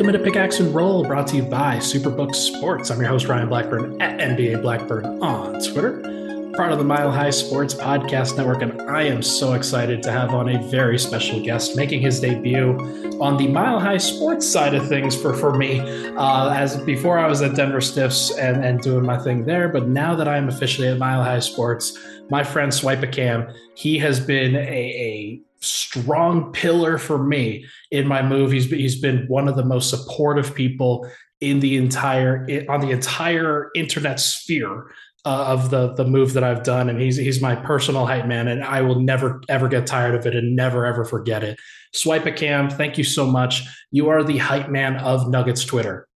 Welcome into Pickaxe and Roll, brought to you by Superbook Sports. I'm your host, Ryan Blackburn at NBA Blackburn on Twitter, part of the Mile High Sports Podcast Network, and I am so excited to have on a very special guest making his debut on the Mile High Sports side of things for, for me. Uh, as before, I was at Denver Stiffs and, and doing my thing there, but now that I'm officially at Mile High Sports, my friend SwipaCam, he has been a, a strong pillar for me in my move. He's he's been one of the most supportive people in the entire on the entire internet sphere uh, of the the move that I've done, and he's he's my personal hype man, and I will never ever get tired of it and never ever forget it. SwipaCam, thank you so much. You are the hype man of Nuggets Twitter.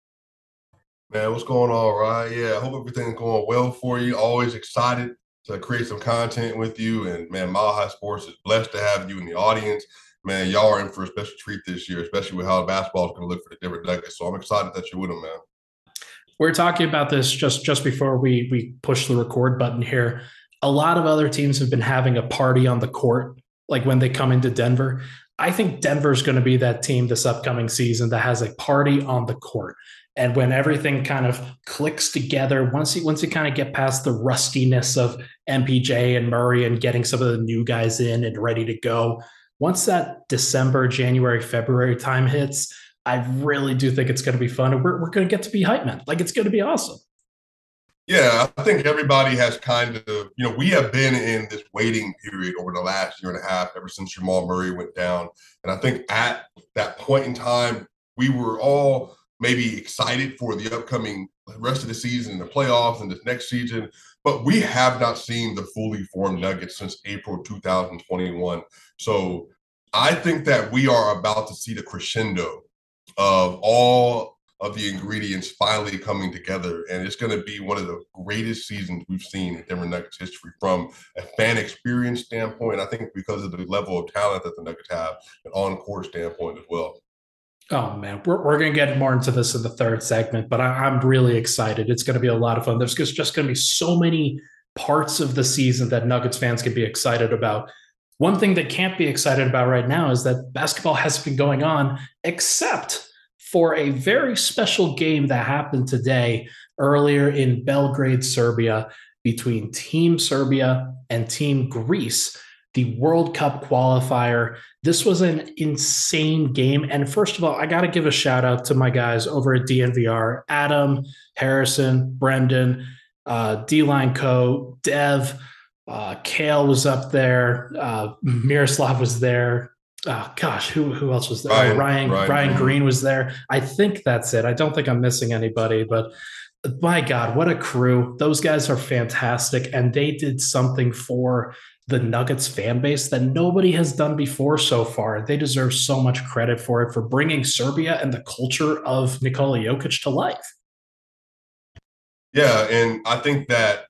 Man, what's going on, Ryan? Yeah, I hope everything's going well for you. Always excited to create some content with you. And man, Mile High Sports is blessed to have you in the audience. Man, y'all are in for a special treat this year, especially with how basketball is going to look for the Denver Nuggets. So I'm excited that you're with them, man. We're talking about this just just before we we push the record button here. A lot of other teams have been having a party on the court, like when they come into Denver. I think Denver's going to be that team this upcoming season that has a party on the court. And when everything kind of clicks together, once you once you kind of get past the rustiness of MPJ and Murray and getting some of the new guys in and ready to go, once that December, January, February time hits, I really do think it's going to be fun. And we're, we're going to get to be hype men. Like it's going to be awesome. Yeah, I think everybody has kind of, you know, we have been in this waiting period over the last year and a half, ever since Jamal Murray went down. And I think at that point in time, we were all maybe excited for the upcoming rest of the season and the playoffs and this next season. But we have not seen the fully formed Nuggets since April 2021. So I think that we are about to see the crescendo of all of the ingredients finally coming together. And it's going to be one of the greatest seasons we've seen in Denver Nuggets history from a fan experience standpoint. I think because of the level of talent that the Nuggets have, an on court standpoint as well. Oh man, we're, we're going to get more into this in the third segment, but I, am really excited. It's going to be a lot of fun. There's just just going to be so many parts of the season that Nuggets fans can be excited about. One thing that can't be excited about right now is that basketball has been going on, except for a very special game that happened today earlier in Belgrade, Serbia, between Team Serbia and Team Greece the World Cup qualifier. This was an insane game. And first of all, I got to give a shout out to my guys over at DNVR Adam, Harrison, Brendan, uh, D Line Co, Dev, uh, Kale was up there, uh, Miroslav was there. Oh, gosh, who who else was there? Ryan, Ryan, Ryan, Ryan Green was there. I think that's it. I don't think I'm missing anybody, but my God, what a crew. Those guys are fantastic. And they did something for the Nuggets fan base that nobody has done before so far. They deserve so much credit for it for bringing Serbia and the culture of Nikola Jokic to life. Yeah, and I think that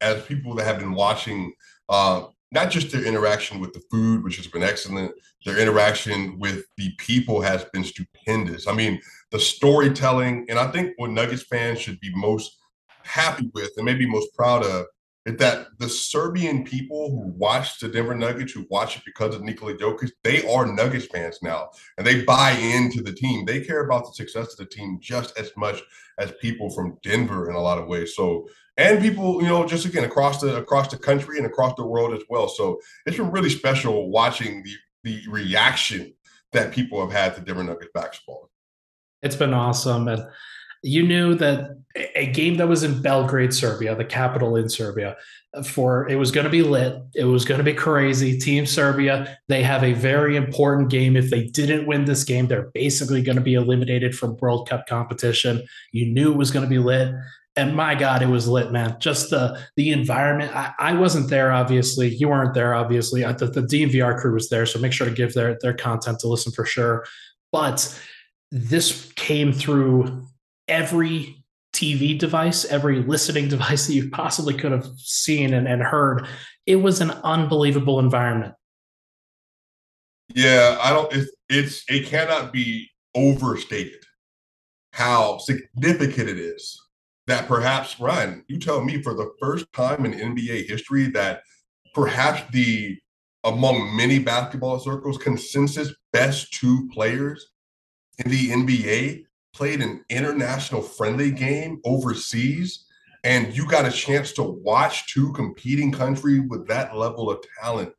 as people that have been watching, uh, not just their interaction with the food, which has been excellent, their interaction with the people has been stupendous. I mean, the storytelling, and I think what Nuggets fans should be most happy with and maybe most proud of that the Serbian people who watch the Denver Nuggets, who watch it because of Nikola Jokic, they are Nuggets fans now, and they buy into the team. They care about the success of the team just as much as people from Denver in a lot of ways. So, and people, you know, just again across the across the country and across the world as well. So, it's been really special watching the the reaction that people have had to Denver Nuggets basketball. It's been awesome, and you knew that a game that was in Belgrade, Serbia, the capital in Serbia, uh, for it was going to be lit. It was going to be crazy. Team Serbia, they have a very important game. If they didn't win this game, they're basically going to be eliminated from World Cup competition. You knew it was going to be lit. And my God, it was lit, man. Just the the environment. I, I wasn't there, obviously. You weren't there, obviously. The, the DNVR crew was there, so make sure to give their their content to listen for sure. But this came through every TV device, every listening device that you possibly could have seen and, and heard. It was an unbelievable environment. Yeah, I don't. It's, it's it cannot be overstated how significant it is that perhaps Ryan, you tell me for the first time in NBA history that perhaps the among many basketball circles consensus best two players in the NBA played an international friendly game overseas and you got a chance to watch two competing countries with that level of talent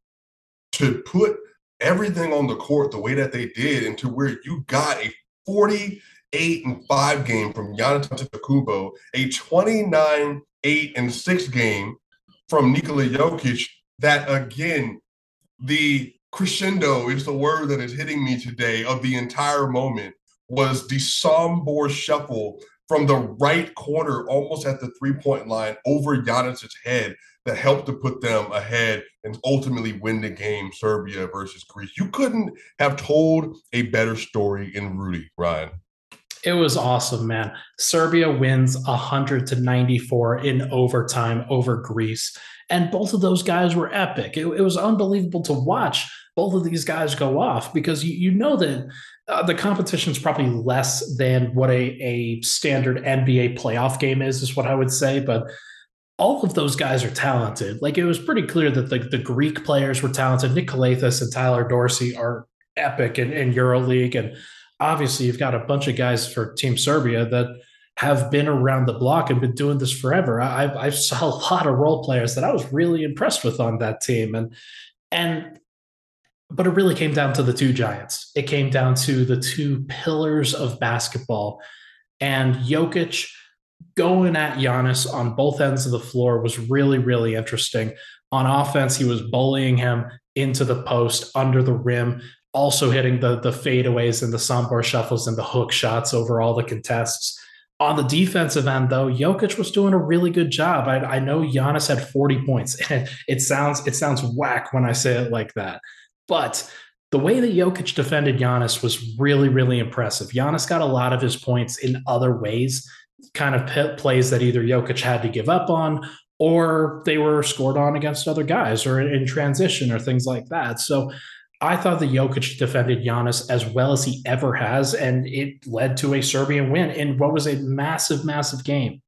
to put everything on the court the way that they did and to where you got a 48 and 5 game from Giannis Antetokounmpo, a 29 8 and 6 game from Nikola Jokic that again the crescendo is the word that is hitting me today of the entire moment was the Sombor shuffle from the right corner, almost at the three point line, over Giannis's head that helped to put them ahead and ultimately win the game, Serbia versus Greece. You couldn't have told a better story in Rudy, Ryan. It was awesome, man. Serbia wins 100 to 94 in overtime over Greece. And both of those guys were epic. It, it was unbelievable to watch both of these guys go off because you, you know that uh, the competition is probably less than what a, a standard NBA playoff game is, is what I would say. But all of those guys are talented. Like it was pretty clear that the, the Greek players were talented. Nick and Tyler Dorsey are epic in, in EuroLeague. And obviously, you've got a bunch of guys for Team Serbia that have been around the block and been doing this forever. I, I saw a lot of role players that I was really impressed with on that team. And and but it really came down to the two giants. It came down to the two pillars of basketball. And Jokic going at Giannis on both ends of the floor was really, really interesting. On offense, he was bullying him into the post, under the rim, also hitting the, the fadeaways and the sombor shuffles and the hook shots over all the contests. On the defensive end, though, Jokic was doing a really good job. I, I know Giannis had 40 points. it sounds it sounds whack when I say it like that. But the way that Jokic defended Giannis was really, really impressive. Giannis got a lot of his points in other ways, kind of plays that either Jokic had to give up on or they were scored on against other guys or in transition or things like that. So I thought that Jokic defended Giannis as well as he ever has, and it led to a Serbian win in what was a massive, massive game.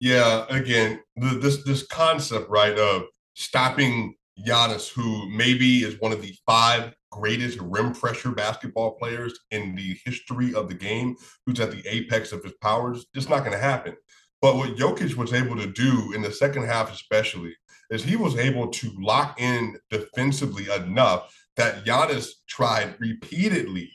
Yeah, again, this this concept, right, of stopping Giannis, who maybe is one of the five greatest rim pressure basketball players in the history of the game, who's at the apex of his powers, just not going to happen. But what Jokic was able to do in the second half, especially, is he was able to lock in defensively enough that Giannis tried repeatedly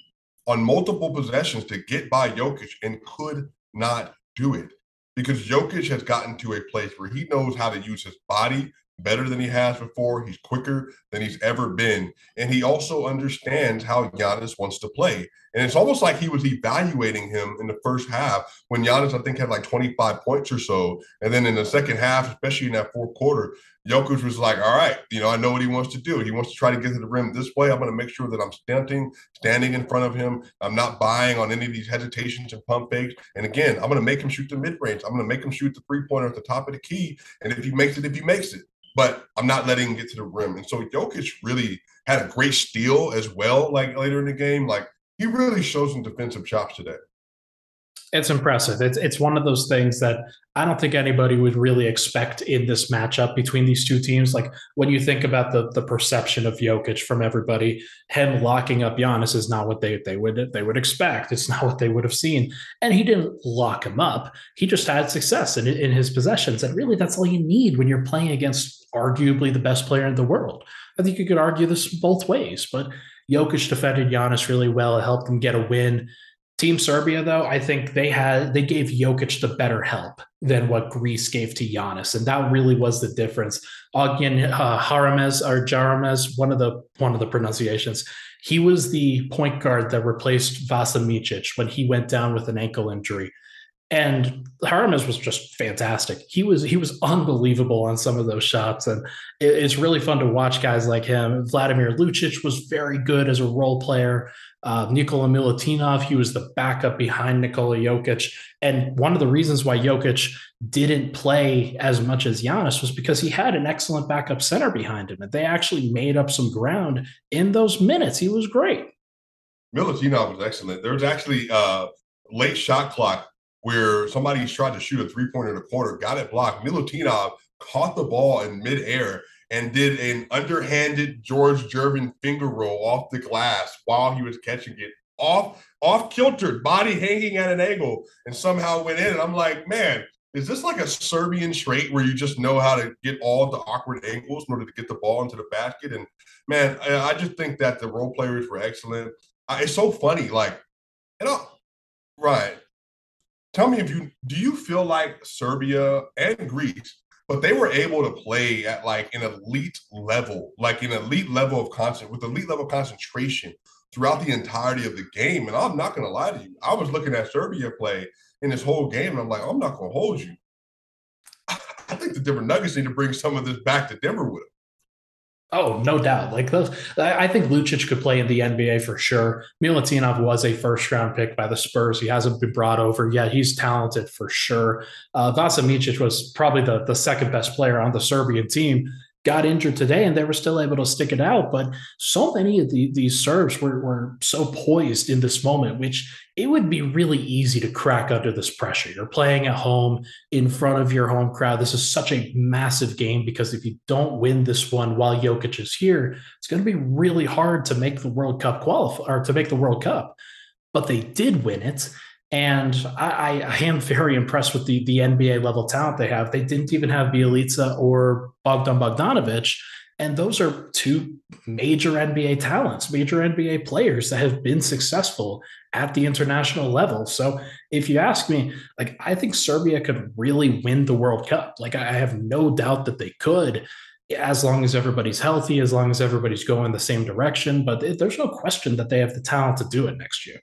on multiple possessions to get by Jokic and could not do it because Jokic has gotten to a place where he knows how to use his body better than he has before. He's quicker than he's ever been. And he also understands how Giannis wants to play. And it's almost like he was evaluating him in the first half when Giannis, I think, had like 25 points or so. And then in the second half, especially in that fourth quarter, Jokic was like, all right, you know, I know what he wants to do. He wants to try to get to the rim this way. I'm going to make sure that I'm standing, standing in front of him. I'm not buying on any of these hesitations and pump fakes. And again, I'm going to make him shoot the mid range. I'm going to make him shoot the three pointer at the top of the key. And if he makes it, if he makes it, but I'm not letting him get to the rim. And so Jokic really had a great steal as well, like later in the game. Like he really showed some defensive chops today. It's impressive. It's it's one of those things that I don't think anybody would really expect in this matchup between these two teams. Like when you think about the the perception of Jokic from everybody, him locking up Giannis is not what they they would they would expect. It's not what they would have seen. And he didn't lock him up. He just had success in in his possessions. And really, that's all you need when you're playing against arguably the best player in the world. I think you could argue this both ways, but Jokic defended Giannis really well. It helped him get a win. Team Serbia, though, I think they had they gave Jokic the better help than what Greece gave to Giannis, and that really was the difference. Again, uh, or Jaramaz, one of the one of the pronunciations. He was the point guard that replaced Vasa Micic when he went down with an ankle injury. And Harames was just fantastic. He was he was unbelievable on some of those shots, and it, it's really fun to watch guys like him. Vladimir Lucic was very good as a role player. Uh, Nikola Milutinov, he was the backup behind Nikola Jokic, and one of the reasons why Jokic didn't play as much as Giannis was because he had an excellent backup center behind him, and they actually made up some ground in those minutes. He was great. Milutinov was excellent. There was actually a late shot clock where somebody tried to shoot a three pointer in the corner, got it blocked. Milutinov caught the ball in midair and did an underhanded George Gervin finger roll off the glass while he was catching it off off kiltered, body hanging at an angle, and somehow went in. And I'm like, man, is this like a Serbian trait where you just know how to get all the awkward angles in order to get the ball into the basket? And man, I, I just think that the role players were excellent. I, it's so funny, like, you know, right. Tell me if you do you feel like Serbia and Greece but they were able to play at like an elite level, like an elite level of concent with elite level concentration throughout the entirety of the game. And I'm not gonna lie to you, I was looking at Serbia play in this whole game, and I'm like, I'm not gonna hold you. I think the Denver Nuggets need to bring some of this back to Denver with them. Oh, no doubt. Like those, I think Lucic could play in the NBA for sure. Milutinov was a first round pick by the Spurs. He hasn't been brought over yet. He's talented for sure. Uh, Vasa Micic was probably the, the second best player on the Serbian team got injured today and they were still able to stick it out. But so many of the, these Serbs were, were so poised in this moment, which it would be really easy to crack under this pressure. You're playing at home in front of your home crowd. This is such a massive game because if you don't win this one while Jokic is here, it's going to be really hard to make the World Cup qualify or to make the World Cup. But they did win it. And I, I, am very impressed with the, the NBA level talent they have. They didn't even have Bjelica or Bogdan Bogdanovic. And those are two major NBA talents, major NBA players that have been successful at the international level. So if you ask me, like, I think Serbia could really win the World Cup. Like, I have no doubt that they could as long as everybody's healthy, as long as everybody's going the same direction. But there's no question that they have the talent to do it next year.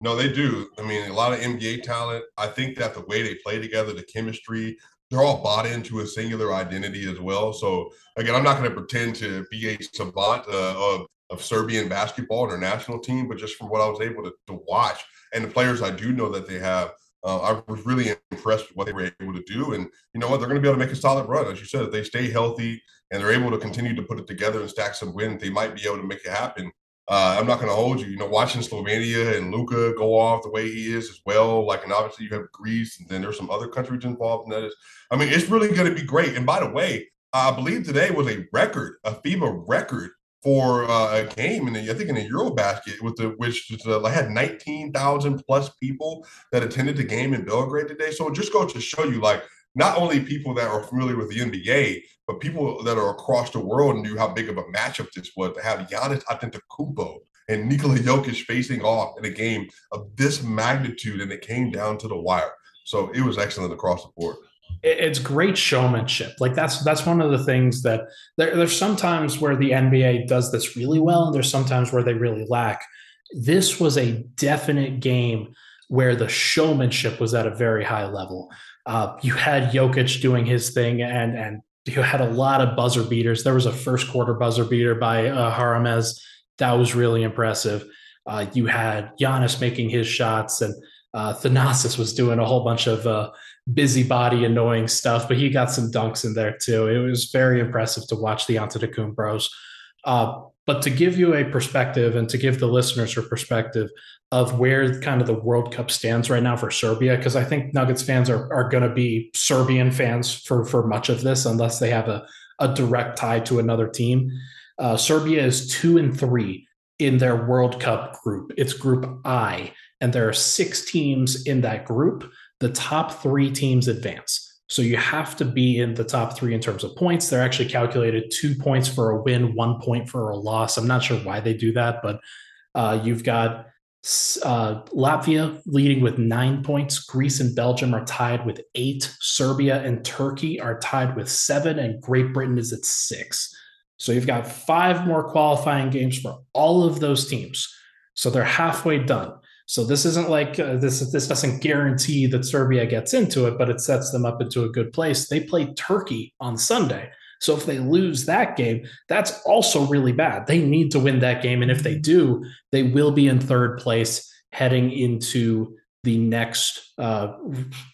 No, they do. I mean, a lot of NBA talent. I think that the way they play together, the chemistry, they're all bought into a singular identity as well. So again, I'm not going to pretend to be a savant uh, of of Serbian basketball and their national team, but just from what I was able to, to watch and the players I do know that they have, uh, I was really impressed with what they were able to do. And you know what? They're going to be able to make a solid run. As you said, if they stay healthy and they're able to continue to put it together and stack some wins, they might be able to make it happen. Uh, I'm not going to hold you. You know, watching Slovenia and Luka go off the way he is as well. Like, and obviously you have Greece, and then there's some other countries involved in that. Is, I mean, it's really going to be great. And by the way, I believe today was a record, a FIBA record for uh, a game, and I think in a EuroBasket with the which uh, had 19,000 plus people that attended the game in Belgrade today. So just goes to show you, like, not only people that are familiar with the NBA, but people that are across the world knew how big of a matchup this was to have Giannis Antetokounmpo and Nikola Jokic facing off in a game of this magnitude, and it came down to the wire. So it was excellent across the board. It's great showmanship. Like that's that's one of the things that there, there's sometimes where the NBA does this really well, and there's sometimes where they really lack. This was a definite game where the showmanship was at a very high level. Uh, you had Jokic doing his thing, and and you had a lot of buzzer beaters. There was a first quarter buzzer beater by uh, that was really impressive. Uh, you had Giannis making his shots, and uh, Thanasis was doing a whole bunch of uh, busybody, annoying stuff, but he got some dunks in there too. It was very impressive to watch the Antetokounmpos. Uh, but to give you a perspective and to give the listeners a perspective of where kind of the World Cup stands right now for Serbia, because I think Nuggets fans are, are going to be Serbian fans for, for much of this, unless they have a, a direct tie to another team. Uh, Serbia is two and three in their World Cup group. It's Group I, and there are six teams in that group. The top three teams advance. So you have to be in the top three in terms of points. They're actually calculated two points for a win, one point for a loss. I'm not sure why they do that, but uh, you've got uh, Latvia leading with nine points. Greece and Belgium are tied with eight. Serbia and Turkey are tied with seven, and Great Britain is at six. So you've got five more qualifying games for all of those teams. So they're halfway done. So this isn't like uh, this. This doesn't guarantee that Serbia gets into it, but it sets them up into a good place. They play Turkey on Sunday. So if they lose that game, that's also really bad. They need to win that game, and if they do, they will be in third place heading into the next uh,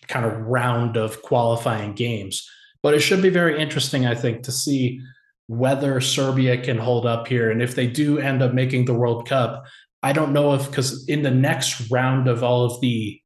kind of round of qualifying games. But it should be very interesting, I think, to see whether Serbia can hold up here, and if they do end up making the World Cup, I don't know if because in the next round of all of the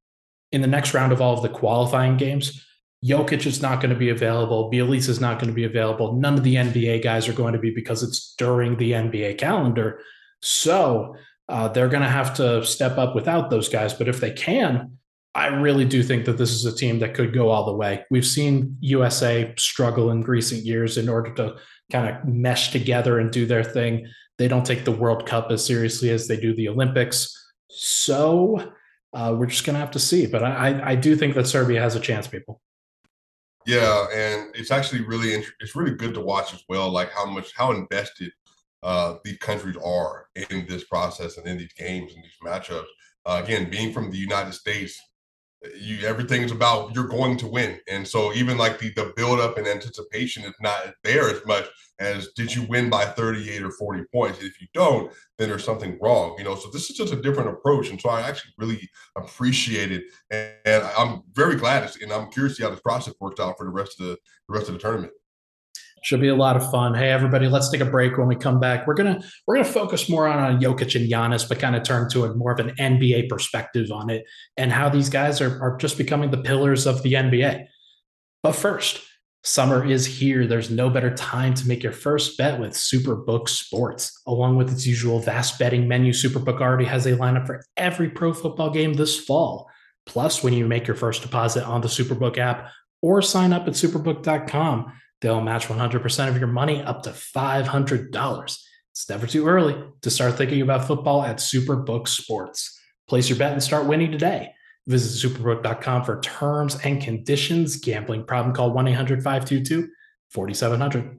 in the next round of all of the qualifying games, Jokic is not going to be available. Bjelica is not going to be available. None of the NBA guys are going to be because it's during the NBA calendar. So Uh, they're going to have to step up without those guys. But if they can, I really do think that this is a team that could go all the way. We've seen USA struggle in recent years in order to kind of mesh together and do their thing. They don't take the World Cup as seriously as they do the Olympics. So uh, we're just going to have to see. But I, I do think that Serbia has a chance, people. Yeah, and it's actually really it's really good to watch as well, like how much how invested uh, these countries are in this process and in these games and these matchups. Uh, again, being from the United States, you everything is about you're going to win. And so even like the the build up and anticipation is not there as much as did you win by 38 or 40 points? If you don't then there's something wrong you know? So this is just a different approach. And so i actually really appreciate it and, and i'm very glad and i'm curious to see how this process works out for the rest of the, the rest of the tournament should be a lot of fun. Hey, everybody, let's take a break. When we come back, we're gonna we're gonna focus more on, on Jokic and Giannis, but kind of turn to a more of an NBA perspective on it and how these guys are are just becoming the pillars of the NBA. But first, summer is here. There's no better time to make your first bet with Superbook Sports. Along with its usual vast betting menu, Superbook already has a lineup for every pro football game this fall. Plus, when you make your first deposit on the Superbook app or sign up at superbook.com They'll match 100% of your money up to $500. It's never too early to start thinking about football at Superbook Sports. Place your bet and start winning today. Visit superbook.com for terms and conditions. Gambling problem call 1 800 522 4700.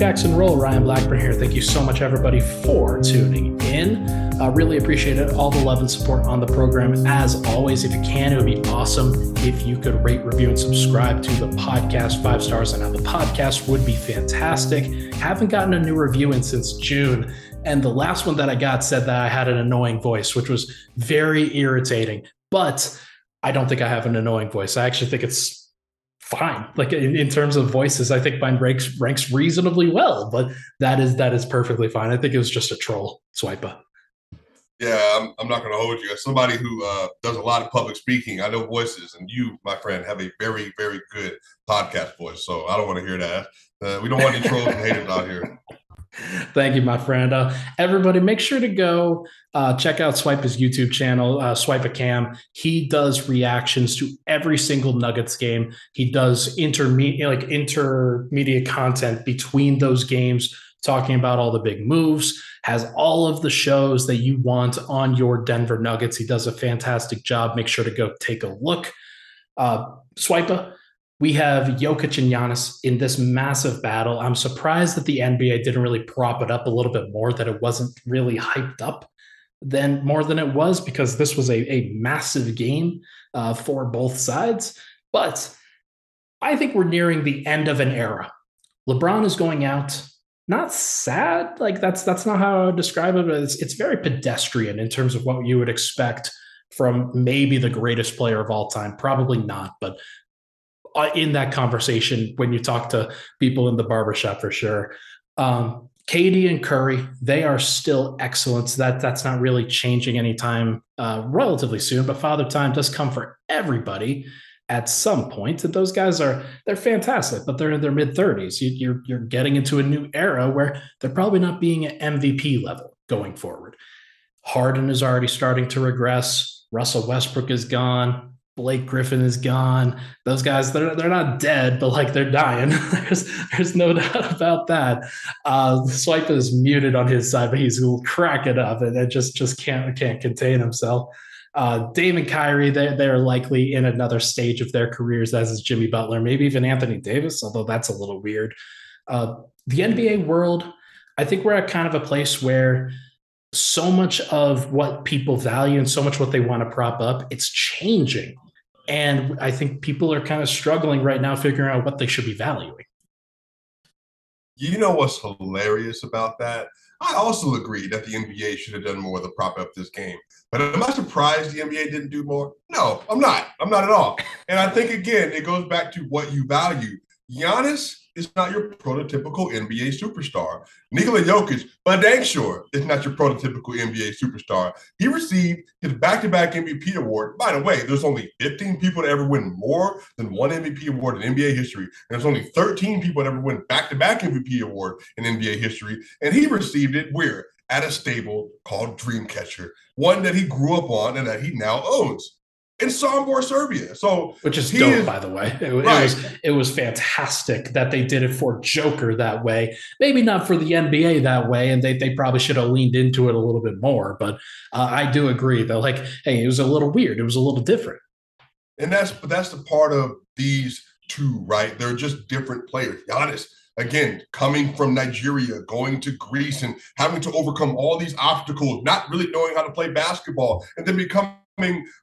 Pickaxe and Roll. Ryan Blackburn here. Thank you so much, everybody, for tuning in. Uh, really appreciate it. All the love and support on the program. As always, if you can, it would be awesome if you could rate, review, and subscribe to the podcast. Five stars on the podcast would be fantastic. Haven't gotten a new review in since June. And the last one that I got said that I had an annoying voice, which was very irritating. But I don't think I have an annoying voice. I actually think it's fine. Like in, in terms of voices, I think mine ranks ranks reasonably well, but that is that is perfectly fine. I think it was just a troll Swipa. Yeah, I'm, I'm not going to hold you. As somebody who uh, does a lot of public speaking, I know voices, and you, my friend, have a very, very good podcast voice. So I don't want to hear that. Uh, we don't want any trolls and haters out here. Thank you, my friend. Uh, everybody, make sure to go uh, check out Swipa's YouTube channel, uh, SwipaCam. He does reactions to every single Nuggets game. He does intermediate, like intermediate content between those games, talking about all the big moves. Has all of the shows that you want on your Denver Nuggets. He does a fantastic job. Make sure to go take a look. Uh, Swipa, we have Jokic and Giannis in this massive battle. I'm surprised that the NBA didn't really prop it up a little bit more, that it wasn't really hyped up than more than it was, because this was a, a massive game uh, for both sides. But I think we're nearing the end of an era. LeBron is going out. Not sad, like that's that's not how I would describe it. But it's it's very pedestrian in terms of what you would expect from maybe the greatest player of all time. Probably not, but in that conversation when you talk to people in the barbershop for sure. Um, KD and Curry, they are still excellent. So that that's not really changing anytime uh, relatively soon. But Father Time does come for everybody at some point. And those guys are they're fantastic, but they're in their mid thirties. You, you're you're getting into a new era where they're probably not being at MVP level going forward. Harden is already starting to regress. Russell Westbrook is gone. Blake Griffin is gone. Those guys, they're they're not dead, but like they're dying. there's there's no doubt about that. Uh, Swipa is muted on his side, but he's cracking up and it just just can't can't contain himself. Uh, Dame and Kyrie, they they're likely in another stage of their careers, as is Jimmy Butler, maybe even Anthony Davis, although that's a little weird. Uh, the NBA world, I think we're at kind of a place where so much of what people value and so much what they want to prop up, it's changing. And I think people are kind of struggling right now figuring out what they should be valuing. You know what's hilarious about that? I also agree that the NBA should have done more to prop up this game. But am I surprised the NBA didn't do more? No, I'm not. I'm not at all. And I think again, it goes back to what you value. Giannis is not your prototypical NBA superstar. Nikola Jokic, but dang sure, is not your prototypical NBA superstar. He received his back-to-back MVP award. By the way, there's only 15 people to ever win more than one MVP award in NBA history. And there's only 13 people that ever win back-to-back MVP award in NBA history. And he received it where? At a stable called Dreamcatcher, one that he grew up on and that he now owns in Sombor, Serbia. So, which is dope, is, by the way. It, right. it, was it was fantastic that they did it for Joker that way. Maybe not for the NBA that way, and they they probably should have leaned into it a little bit more. But uh, I do agree that, Like, hey, it was a little weird. It was a little different. And that's that's the part of these two, right? They're just different players. Giannis. Again, coming from Nigeria, going to Greece, and having to overcome all these obstacles, not really knowing how to play basketball, and then becoming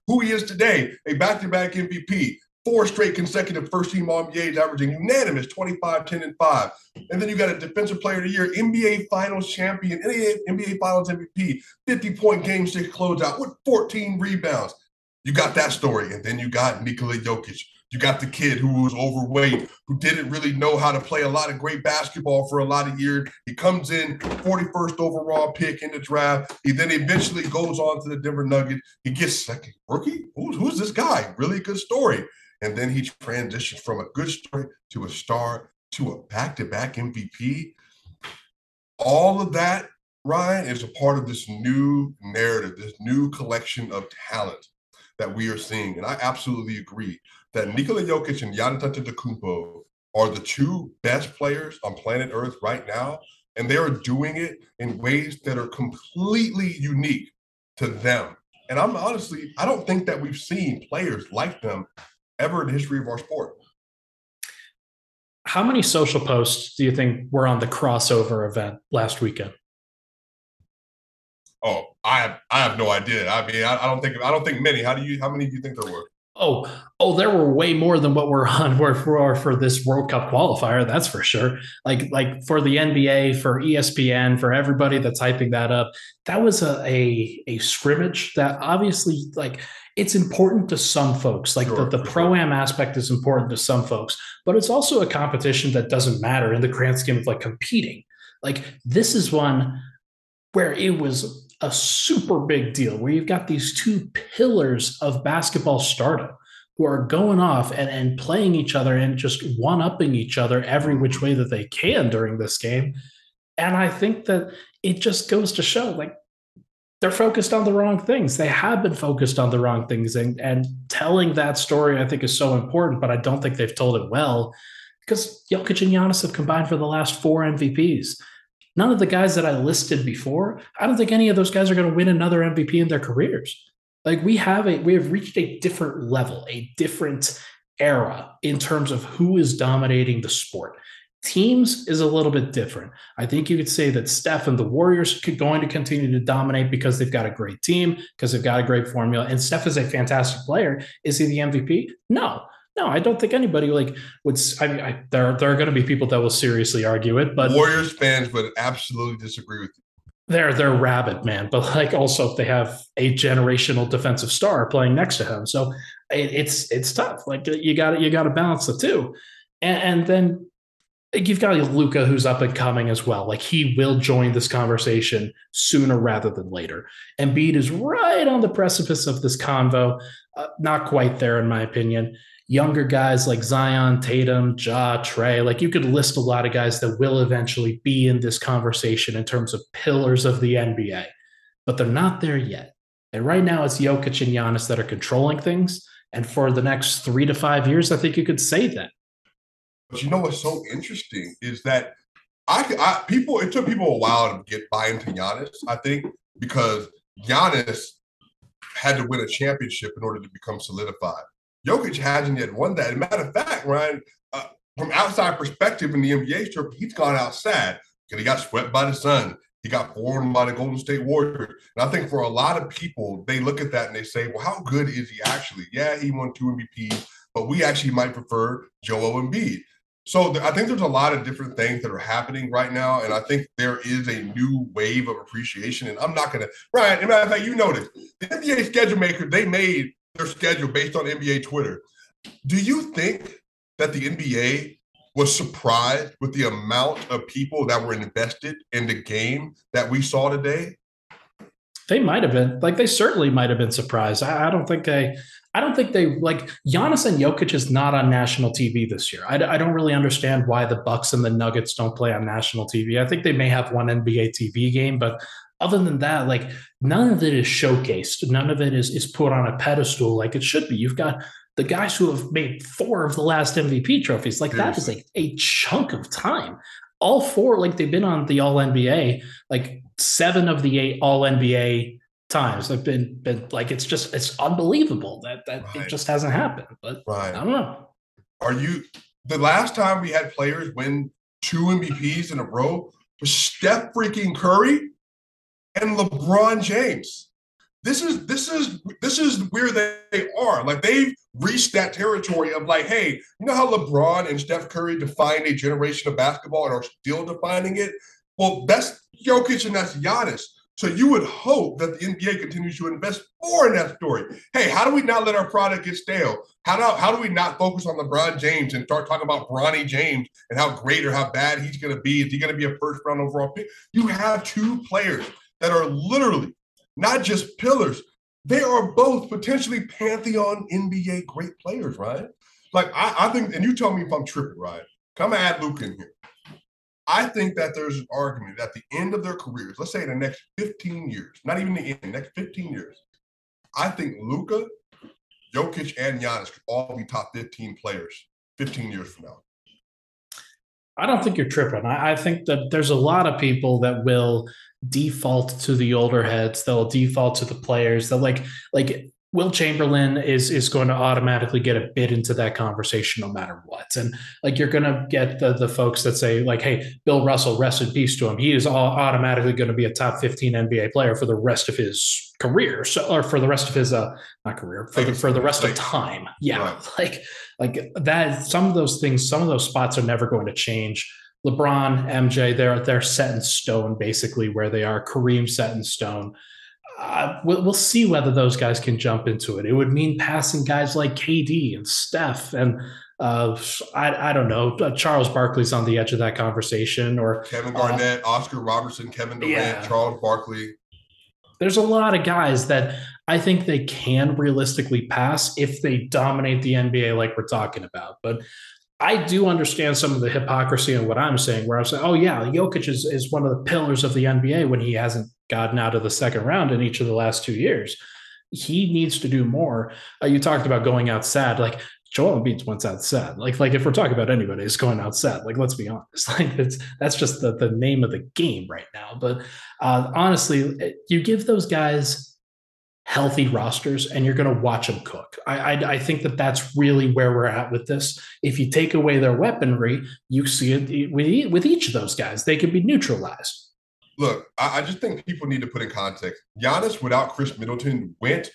who he is today, a back-to-back MVP, four straight consecutive first team All NBAs, averaging unanimous 25, 10, and 5. And then you got a defensive player of the year, NBA Finals champion, NBA Finals MVP, 50 point game six closeout with 14 rebounds. You got that story. And then you got Nikola Jokic, you got the kid who was overweight, who didn't really know how to play a lot of great basketball for a lot of years. He comes in 41st overall pick in the draft. He then eventually goes on to the Denver Nuggets. He gets second rookie. Who's, who's this guy? Really good story. And then he transitions from a good story to a star to a back-to-back MVP. All of that, Ryan, is a part of this new narrative, this new collection of talent that we are seeing. And I absolutely agree that Nikola Jokic and Giannis Antetokounmpo are the two best players on planet Earth right now, and they are doing it in ways that are completely unique to them. And I'm honestly, I don't think that we've seen players like them ever in the history of our sport. How many social posts do you think were on the crossover event last weekend? Oh, I have, I have no idea. I mean, I, I don't think I don't think many. How do you? How many do you think there were? Oh, oh, there were way more than what we're on for, for for this World Cup qualifier. That's for sure. Like like for the NBA, for ESPN, for everybody that's hyping that up. That was a a, a scrimmage that obviously like it's important to some folks. Like sure, the, the pro am sure. aspect is important to some folks, but it's also a competition that doesn't matter in the grand scheme of like competing. Like this is one where it was a super big deal where you've got these two pillars of basketball stardom who are going off and, and playing each other and just one upping each other every which way that they can during this game. And I think that it just goes to show like they're focused on the wrong things. They have been focused on the wrong things. And, and telling that story, I think, is so important, but I don't think they've told it well because Jokic and Giannis have combined for the last four MVPs. None of the guys that I listed before, I don't think any of those guys are going to win another MVP in their careers. Like we have a we have reached a different level, a different era in terms of who is dominating the sport. Teams is a little bit different. I think you could say that Steph and the Warriors are going to continue to dominate because they've got a great team, because they've got a great formula. And Steph is a fantastic player. Is he the MVP? No. No, I don't think anybody like would. I mean, I, there there are going to be people that will seriously argue it, but Warriors fans would absolutely disagree with you. They're they're rabid, man. But like also, if they have a generational defensive star playing next to him, so it, it's it's tough. Like you got you got to balance the two, and, and then you've got Luka who's up and coming as well. Like he will join this conversation sooner rather than later. Embiid is right on the precipice of this convo, uh, not quite there in my opinion younger guys like Zion, Tatum, Ja, Trey. Like you could list a lot of guys that will eventually be in this conversation in terms of pillars of the NBA, but they're not there yet. And right now it's Jokic and Giannis that are controlling things. And for the next three to five years, I think you could say that. But you know what's so interesting is that I, I people it took people a while to get buy into Giannis. I think because Giannis had to win a championship in order to become solidified. Jokic hasn't yet won that. As a matter of fact, Ryan, uh, from outside perspective in the NBA he's gone outside because he got swept by the Sun. He got formed by the Golden State Warriors. And I think for a lot of people, they look at that and they say, well, how good is he actually? Yeah, he won two MVPs, but we actually might prefer Joel Embiid. So I think there's a lot of different things that are happening right now, and I think there is a new wave of appreciation. And I'm not gonna, Ryan. As a matter of fact, you noticed the NBA schedule maker they made their schedule based on NBA Twitter. Do you think that the NBA was surprised with the amount of people that were invested in the game that we saw today? They might have been like they certainly might have been surprised. I, I don't think they I don't think they like Giannis and Jokic is not on national TV this year. I, I, don't really understand why the Bucks and the Nuggets don't play on national TV. I think they may have one NBA TV game, but other than that, like none of it is showcased. None of it is is put on a pedestal like it should be. You've got the guys who have made four of the last MVP trophies. Like that is like a chunk of time. All four, like they've been on the All NBA, like seven of the eight All NBA times. They've been been like it's just it's unbelievable that that right. it just hasn't happened. But right. I don't know. Are you the last time we had players win two MVPs in a row was Steph freaking Curry and LeBron James. This is this is this is where they are. Like they've reached that territory of like, hey, you know how LeBron and Steph Curry defined a generation of basketball and are still defining it? Well, that's Jokic and that's Giannis. So you would hope that the NBA continues to invest more in that story. Hey, how do we not let our product get stale? How do, how do we not focus on LeBron James and start talking about Bronny James and how great or how bad he's going to be? Is he going to be a first round overall pick? You have two players that are literally not just pillars, they are both potentially pantheon NBA great players, right? Like I, I think, and you tell me if I'm tripping, right? Come add Luke in here. I think that there's an argument that at the end of their careers, let's say the next 15 years, not even the end, next 15 years, I think Luka, Jokic, and Giannis could all be top 15 players 15 years from now. I don't think you're tripping. I, I, think that there's a lot of people that will default to the older heads. They'll default to the players. They'll like like Wilt Chamberlain is is going to automatically get a bit into that conversation no matter what. And like you're going to get the the folks that say like, "Hey, Bill Russell, rest in peace to him. He is all automatically going to be a top 15 NBA player for the rest of his career, so or for the rest of his uh not career for the, for the rest of time." Yeah, right. like like that. Some of those things, some of those spots are never going to change. LeBron, MJ, they're they're set in stone basically where they are. Kareem set in stone uh, we'll, we'll, see whether those guys can jump into it. It would mean passing guys like KD and Steph and uh, I, I don't know. Uh, Charles Barkley's on the edge of that conversation, or Kevin Garnett, uh, Oscar Robertson, Kevin Durant, yeah. Charles Barkley. There's a lot of guys that I think they can realistically pass if they dominate the NBA, like we're talking about. But I do understand some of the hypocrisy in what I'm saying, where I'm saying, oh, yeah, Jokic is, is one of the pillars of the NBA when he hasn't gotten out of the second round in each of the last two years. He needs to do more. Uh, you talked about going out sad. Like Joel Embiid went out sad. Like, like if we're talking about anybody, it's going out sad. Like, let's be honest. Like, it's that's just the, the name of the game right now. But uh, honestly, you give those guys healthy rosters and you're going to watch them cook. I, I, I, think that that's really where we're at with this. If you take away their weaponry, you see it with, with each of those guys. They can be neutralized. Look, I, I just think people need to put in context. Giannis, without Khris Middleton, went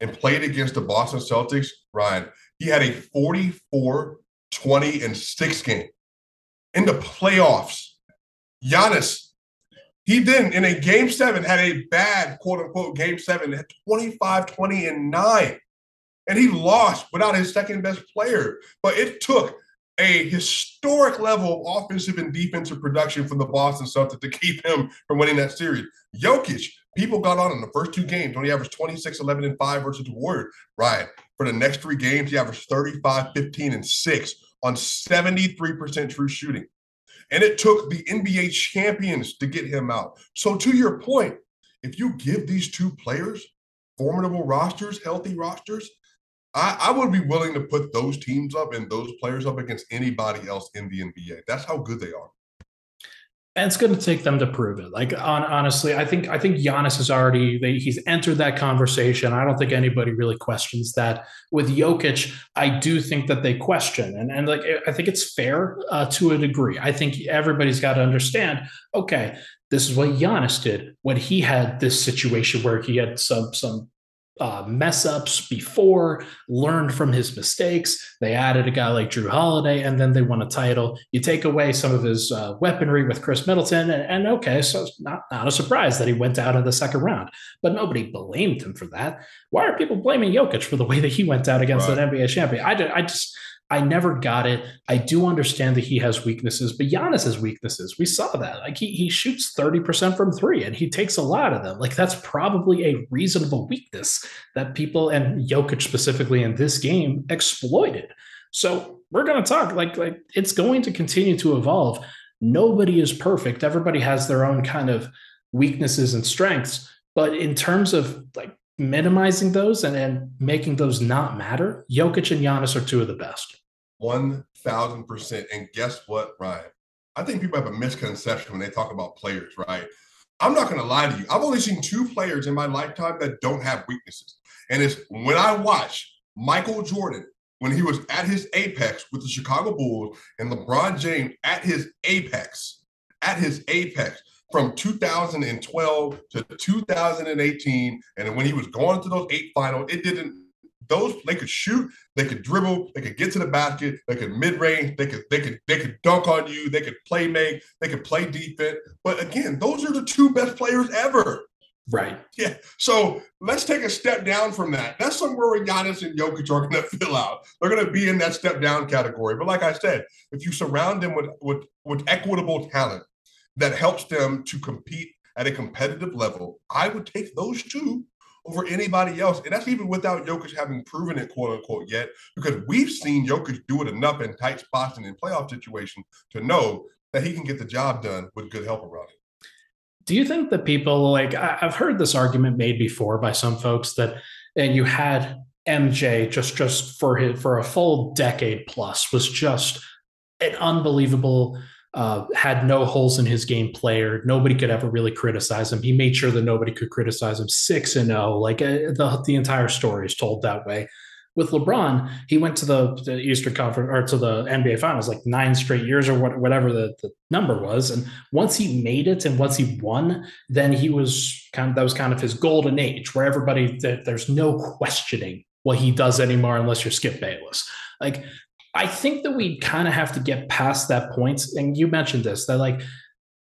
and played against the Boston Celtics. Ryan, he had a 44, 20, and 6 game in the playoffs. Giannis, he in a game seven had a bad quote unquote game seven, had 25, 20, and 9. And he lost without his second best player. But it took a historic level of offensive and defensive production from the Boston Celtics to keep him from winning that series. Jokic, people got on in the first two games when he averaged 26, 11, and 5 versus the Warriors. Right. For the next three games, he averaged 35, 15, and 6 on 73% true shooting. And it took the NBA champions to get him out. So, to your point, if you give these two players formidable rosters, healthy rosters, I, I, would be willing to put those teams up and those players up against anybody else in the NBA. That's how good they are. It's going to take them to prove it. Like on, honestly, I think I think Giannis has already they, he's entered that conversation. I don't think anybody really questions that. With Jokic, I do think that they question, and and like I think it's fair uh, to a degree. I think everybody's got to understand. Okay, this is what Giannis did when he had this situation where he had some some uh, mess ups before, learned from his mistakes. They added a guy like Jrue Holiday, and then they won a title. You take away some of his uh, weaponry with Khris Middleton, and, and, okay, so it's not, not a surprise that he went out in the second round. But nobody blamed him for that. Why are people blaming Jokic for the way that he went out against right. an NBA champion? I, I just I never got it. I do understand that he has weaknesses, but Giannis has weaknesses. We saw that. Like he, he shoots 30% from three and he takes a lot of them. Like that's probably a reasonable weakness that people and Jokic specifically in this game exploited. So we're going to talk like like it's going to continue to evolve. Nobody is perfect. Everybody has their own kind of weaknesses and strengths. But in terms of like minimizing those and, and making those not matter, Jokic and Giannis are two of the best. 1000%. And guess what, Ryan? I think people have a misconception when they talk about players, right? I'm not going to lie to you. I've only seen two players in my lifetime that don't have weaknesses. And it's when I watch Michael Jordan when he was at his apex with the Chicago Bulls and LeBron James at his apex, at his apex from 2012 to 2018. And when he was going to those eight finals, it didn't. Those they could shoot, they could dribble, they could get to the basket, they could mid range, they could they could they could dunk on you, they could play make, they could play defense. But again, those are the two best players ever. Right. Yeah. So let's take a step down from that. That's somewhere where Giannis and Jokic are going to fill out. They're going to be in that step down category. But like I said, if you surround them with with with equitable talent, that helps them to compete at a competitive level, I would take those two over anybody else. And that's even without Jokic having proven it, quote unquote, yet, because we've seen Jokic do it enough in tight spots and in playoff situations to know that he can get the job done with good help around him. Do you think that people like I've heard this argument made before by some folks that and you had MJ just just for his for a full decade plus was just an unbelievable uh, had no holes in his game player. Nobody could ever really criticize him. He made sure that nobody could criticize him. Six and zero, oh, like uh, the the entire story is told that way. With LeBron, he went to the, the, Eastern Conference or to the NBA Finals like nine straight years or what, whatever the, the number was. And once he made it and once he won, then he was kind of that was kind of his golden age where everybody there's no questioning what he does anymore unless you're Skip Bayless. Like I think that we kind of have to get past that point. And you mentioned this that like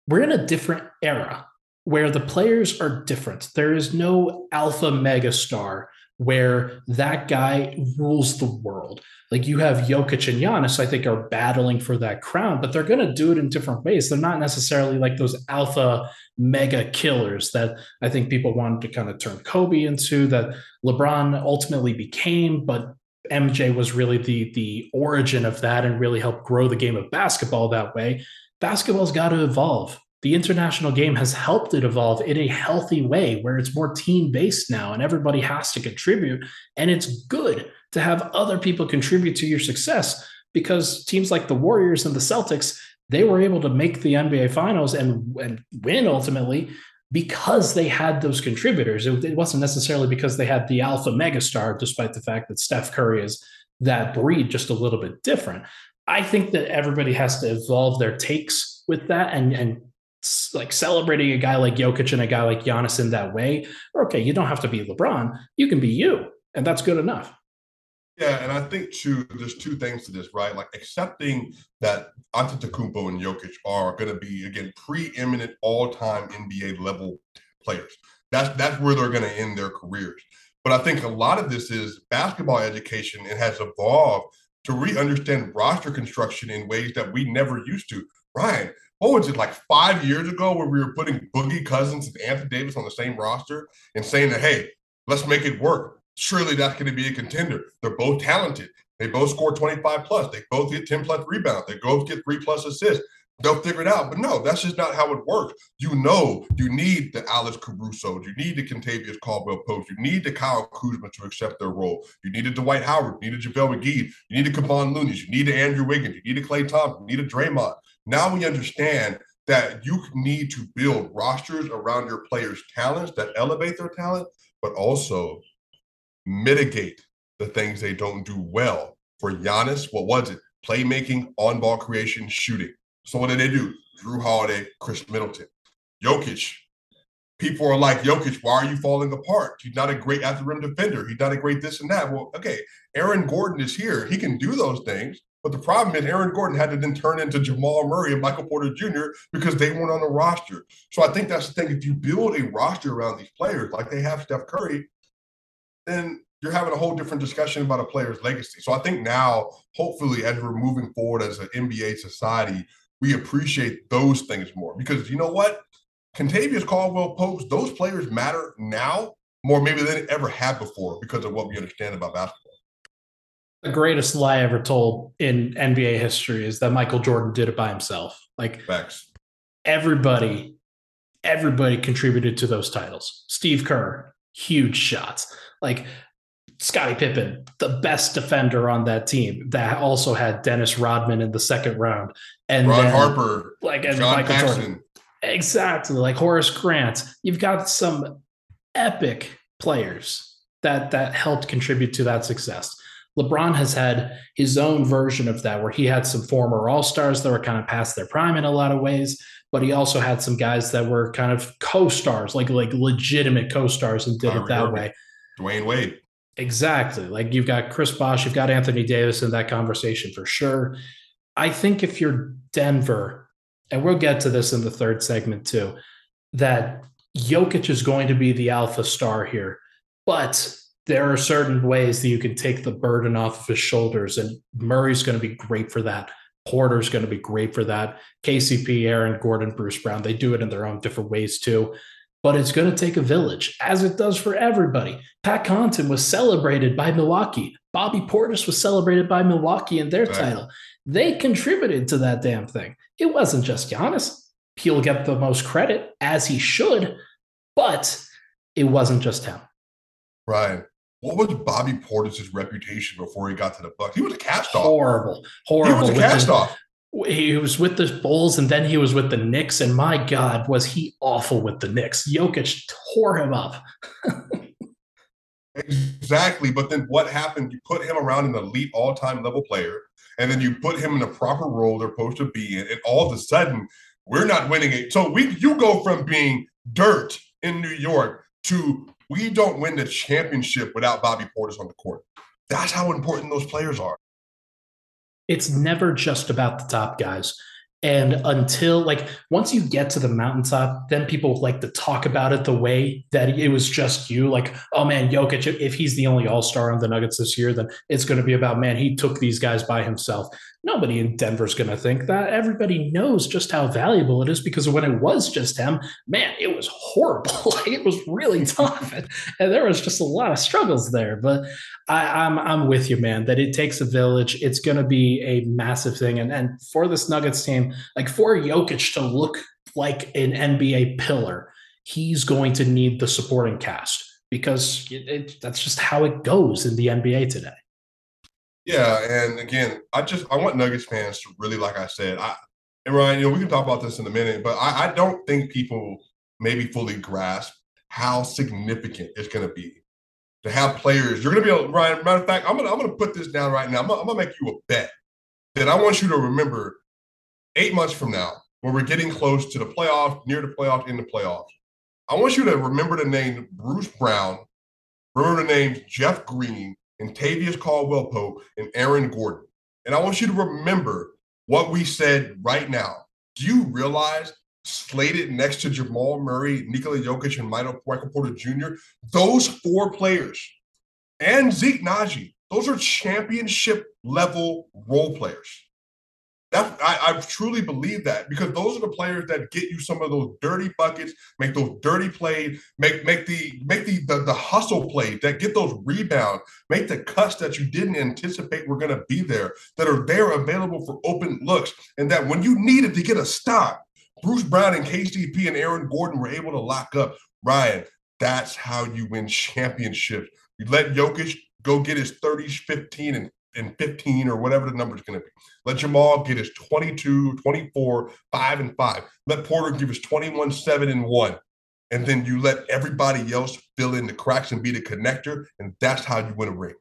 we're in a different era where the players are different. There is no alpha mega star where that guy rules the world. Like you have Jokic and Giannis, I think, are battling for that crown, but they're going to do it in different ways. They're not necessarily like those alpha mega killers that I think people wanted to kind of turn Kobe into, that LeBron ultimately became, but MJ was really the the origin of that and really helped grow the game of basketball that way. Basketball's got to evolve. The international game has helped it evolve in a healthy way where it's more team based now and everybody has to contribute. And it's good to have other people contribute to your success because teams like the Warriors and the Celtics, they were able to make the NBA finals and, and win ultimately because they had those contributors. It, it, wasn't necessarily because they had the alpha megastar, despite the fact that Steph Curry is that breed, just a little bit different. I think that everybody has to evolve their takes with that and and like celebrating a guy like Jokic and a guy like Giannis in that way. Okay, you don't have to be LeBron. You can be you, and that's good enough. Yeah, and I think too, there's two things to this, right? Like accepting that Antetokounmpo and Jokic are going to be again preeminent all-time NBA level players. That's that's where they're going to end their careers. But I think a lot of this is basketball education. It has evolved to re-understand roster construction in ways that we never used to. Ryan, what was it like five years ago where we were putting Boogie Cousins and Anthony Davis on the same roster and saying that, hey, let's make it work surely that's going to be a contender. They're both talented. They both score 25 plus. They both get 10 plus rebounds. They both get three plus assists. They'll figure it out. But no, that's just not how it works. You know, you need the Alex Caruso. You need the Kentavious Caldwell Pope. You need the Kyle Kuzma to accept their role. You need a Dwight Howard. You need a JaVale McGee. You need a Kevon Looney. You need a Andrew Wiggins. You need a Klay Thompson. You need a Draymond. Now we understand that you need to build rosters around your players' talents that elevate their talent, but also mitigate the things they don't do well. For Giannis, what was it? Playmaking, on ball creation, shooting. So what did they do? Jrue Holiday, Khris Middleton. Jokic. People are like, Jokic, why are you falling apart? He's not a great at the rim defender. He's not a great this and that. Well, okay, Aaron Gordon is here. He can do those things. But the problem is Aaron Gordon had to then turn into Jamal Murray and Michael Porter Jr. because they weren't on the roster. So I think that's the thing. If you build a roster around these players like they have Steph Curry, then you're having a whole different discussion about a player's legacy. So I think now, hopefully, as we're moving forward as an NBA society, we appreciate those things more because you know what? Kentavious Caldwell Popes, those players matter now more maybe than they ever have before because of what we understand about basketball. The greatest lie ever told in NBA history is that Michael Jordan did it by himself. Like Facts. everybody, everybody contributed to those titles. Steve Kerr, huge shots. Like Scottie Pippen, the best defender on that team, that also had Dennis Rodman in the second round, and Ron then, Harper, like and John Michael Paxson. Jordan, exactly like Horace Grant. You've got some epic players that that helped contribute to that success. LeBron has had his own version of that, where he had some former All Stars that were kind of past their prime in a lot of ways, but he also had some guys that were kind of co-stars, like like legitimate co-stars, and did Kyrie it that Irving. way. Dwyane Wade. Exactly. Like you've got Chris Bosh, you've got Anthony Davis in that conversation for sure. I think if you're Denver, and we'll get to this in the third segment too, that Jokic is going to be the alpha star here. But there are certain ways that you can take the burden off of his shoulders, and Murray's going to be great for that. Porter's going to be great for that. KCP, Aaron Gordon, Bruce Brown, they do it in their own different ways too. But it's going to take a village, as it does for everybody. Pat Connaughton was celebrated by Milwaukee. Bobby Portis was celebrated by Milwaukee in their Right. title. They contributed to that damn thing. It wasn't just Giannis. He'll get the most credit, as he should, but it wasn't just him. Right. what was Bobby Portis' reputation before he got to the Bucks? He was a cast off. Horrible, He horrible. was a cast off. He was with the Bulls and then he was with the Knicks. And my God, was he awful with the Knicks? Jokic tore him up. Exactly. But then what happened? You put him around an elite all time level player, and then you put him in the proper role they're supposed to be in. And all of a sudden, we're not winning it. So we you go from being dirt in New York to we don't win the championship without Bobby Portis on the court. That's how important those players are. It's never just about the top guys. And until like once you get to the mountaintop, then people like to talk about it the way that it was just you. Like, oh man, Jokic, if he's the only all star on the Nuggets this year, then it's going to be about man, he took these guys by himself. Nobody in Denver's going to think that. Everybody knows just how valuable it is because when it was just him, man, it was horrible. like it was really tough, and, and there was just a lot of struggles there. But I, I'm I'm with you, man. That it takes a village. It's going to be a massive thing, and and for this Nuggets team, like for Jokic to look like an NBA pillar, he's going to need the supporting cast because it, it, that's just how it goes in the NBA today. Yeah, and again, I just I want Nuggets fans to really, like I said, I and Ryan, you know, we can talk about this in a minute, but I, I don't think people maybe fully grasp how significant it's going to be to have players. You're going to be able, Ryan. Matter of fact, I'm gonna I'm gonna put this down right now. I'm I'm gonna make you a bet that I want you to remember eight months from now, when we're getting close to the playoffs, near the playoffs, in the playoffs. I want you to remember the name Bruce Brown, remember the names Jeff Green, Kentavious Caldwell Pope, and Aaron Gordon. And I want you to remember what we said right now. Do you realize slated next to Jamal Murray, Nikola Jokic, and Michael, Porter Jr., those four players, and Zeke Nnaji, those are championship level role players. That I, I truly believe that because those are the players that get you some of those dirty buckets, make those dirty plays, make make the make the the, the hustle plays that get those rebounds, make the cuts that you didn't anticipate were going to be there, that are there available for open looks, and that when you needed to get a stop, Bruce Brown and KCP and Aaron Gordon were able to lock up. Ryan, that's how you win championships. You let Jokic go get his 30, 15, and, and 15 or whatever the number is going to be. Let Jamal get his 22, 24, 5 and 5. Let Porter give his 21, 7 and 1. And then you let everybody else fill in the cracks and be the connector. And that's how you win a ring.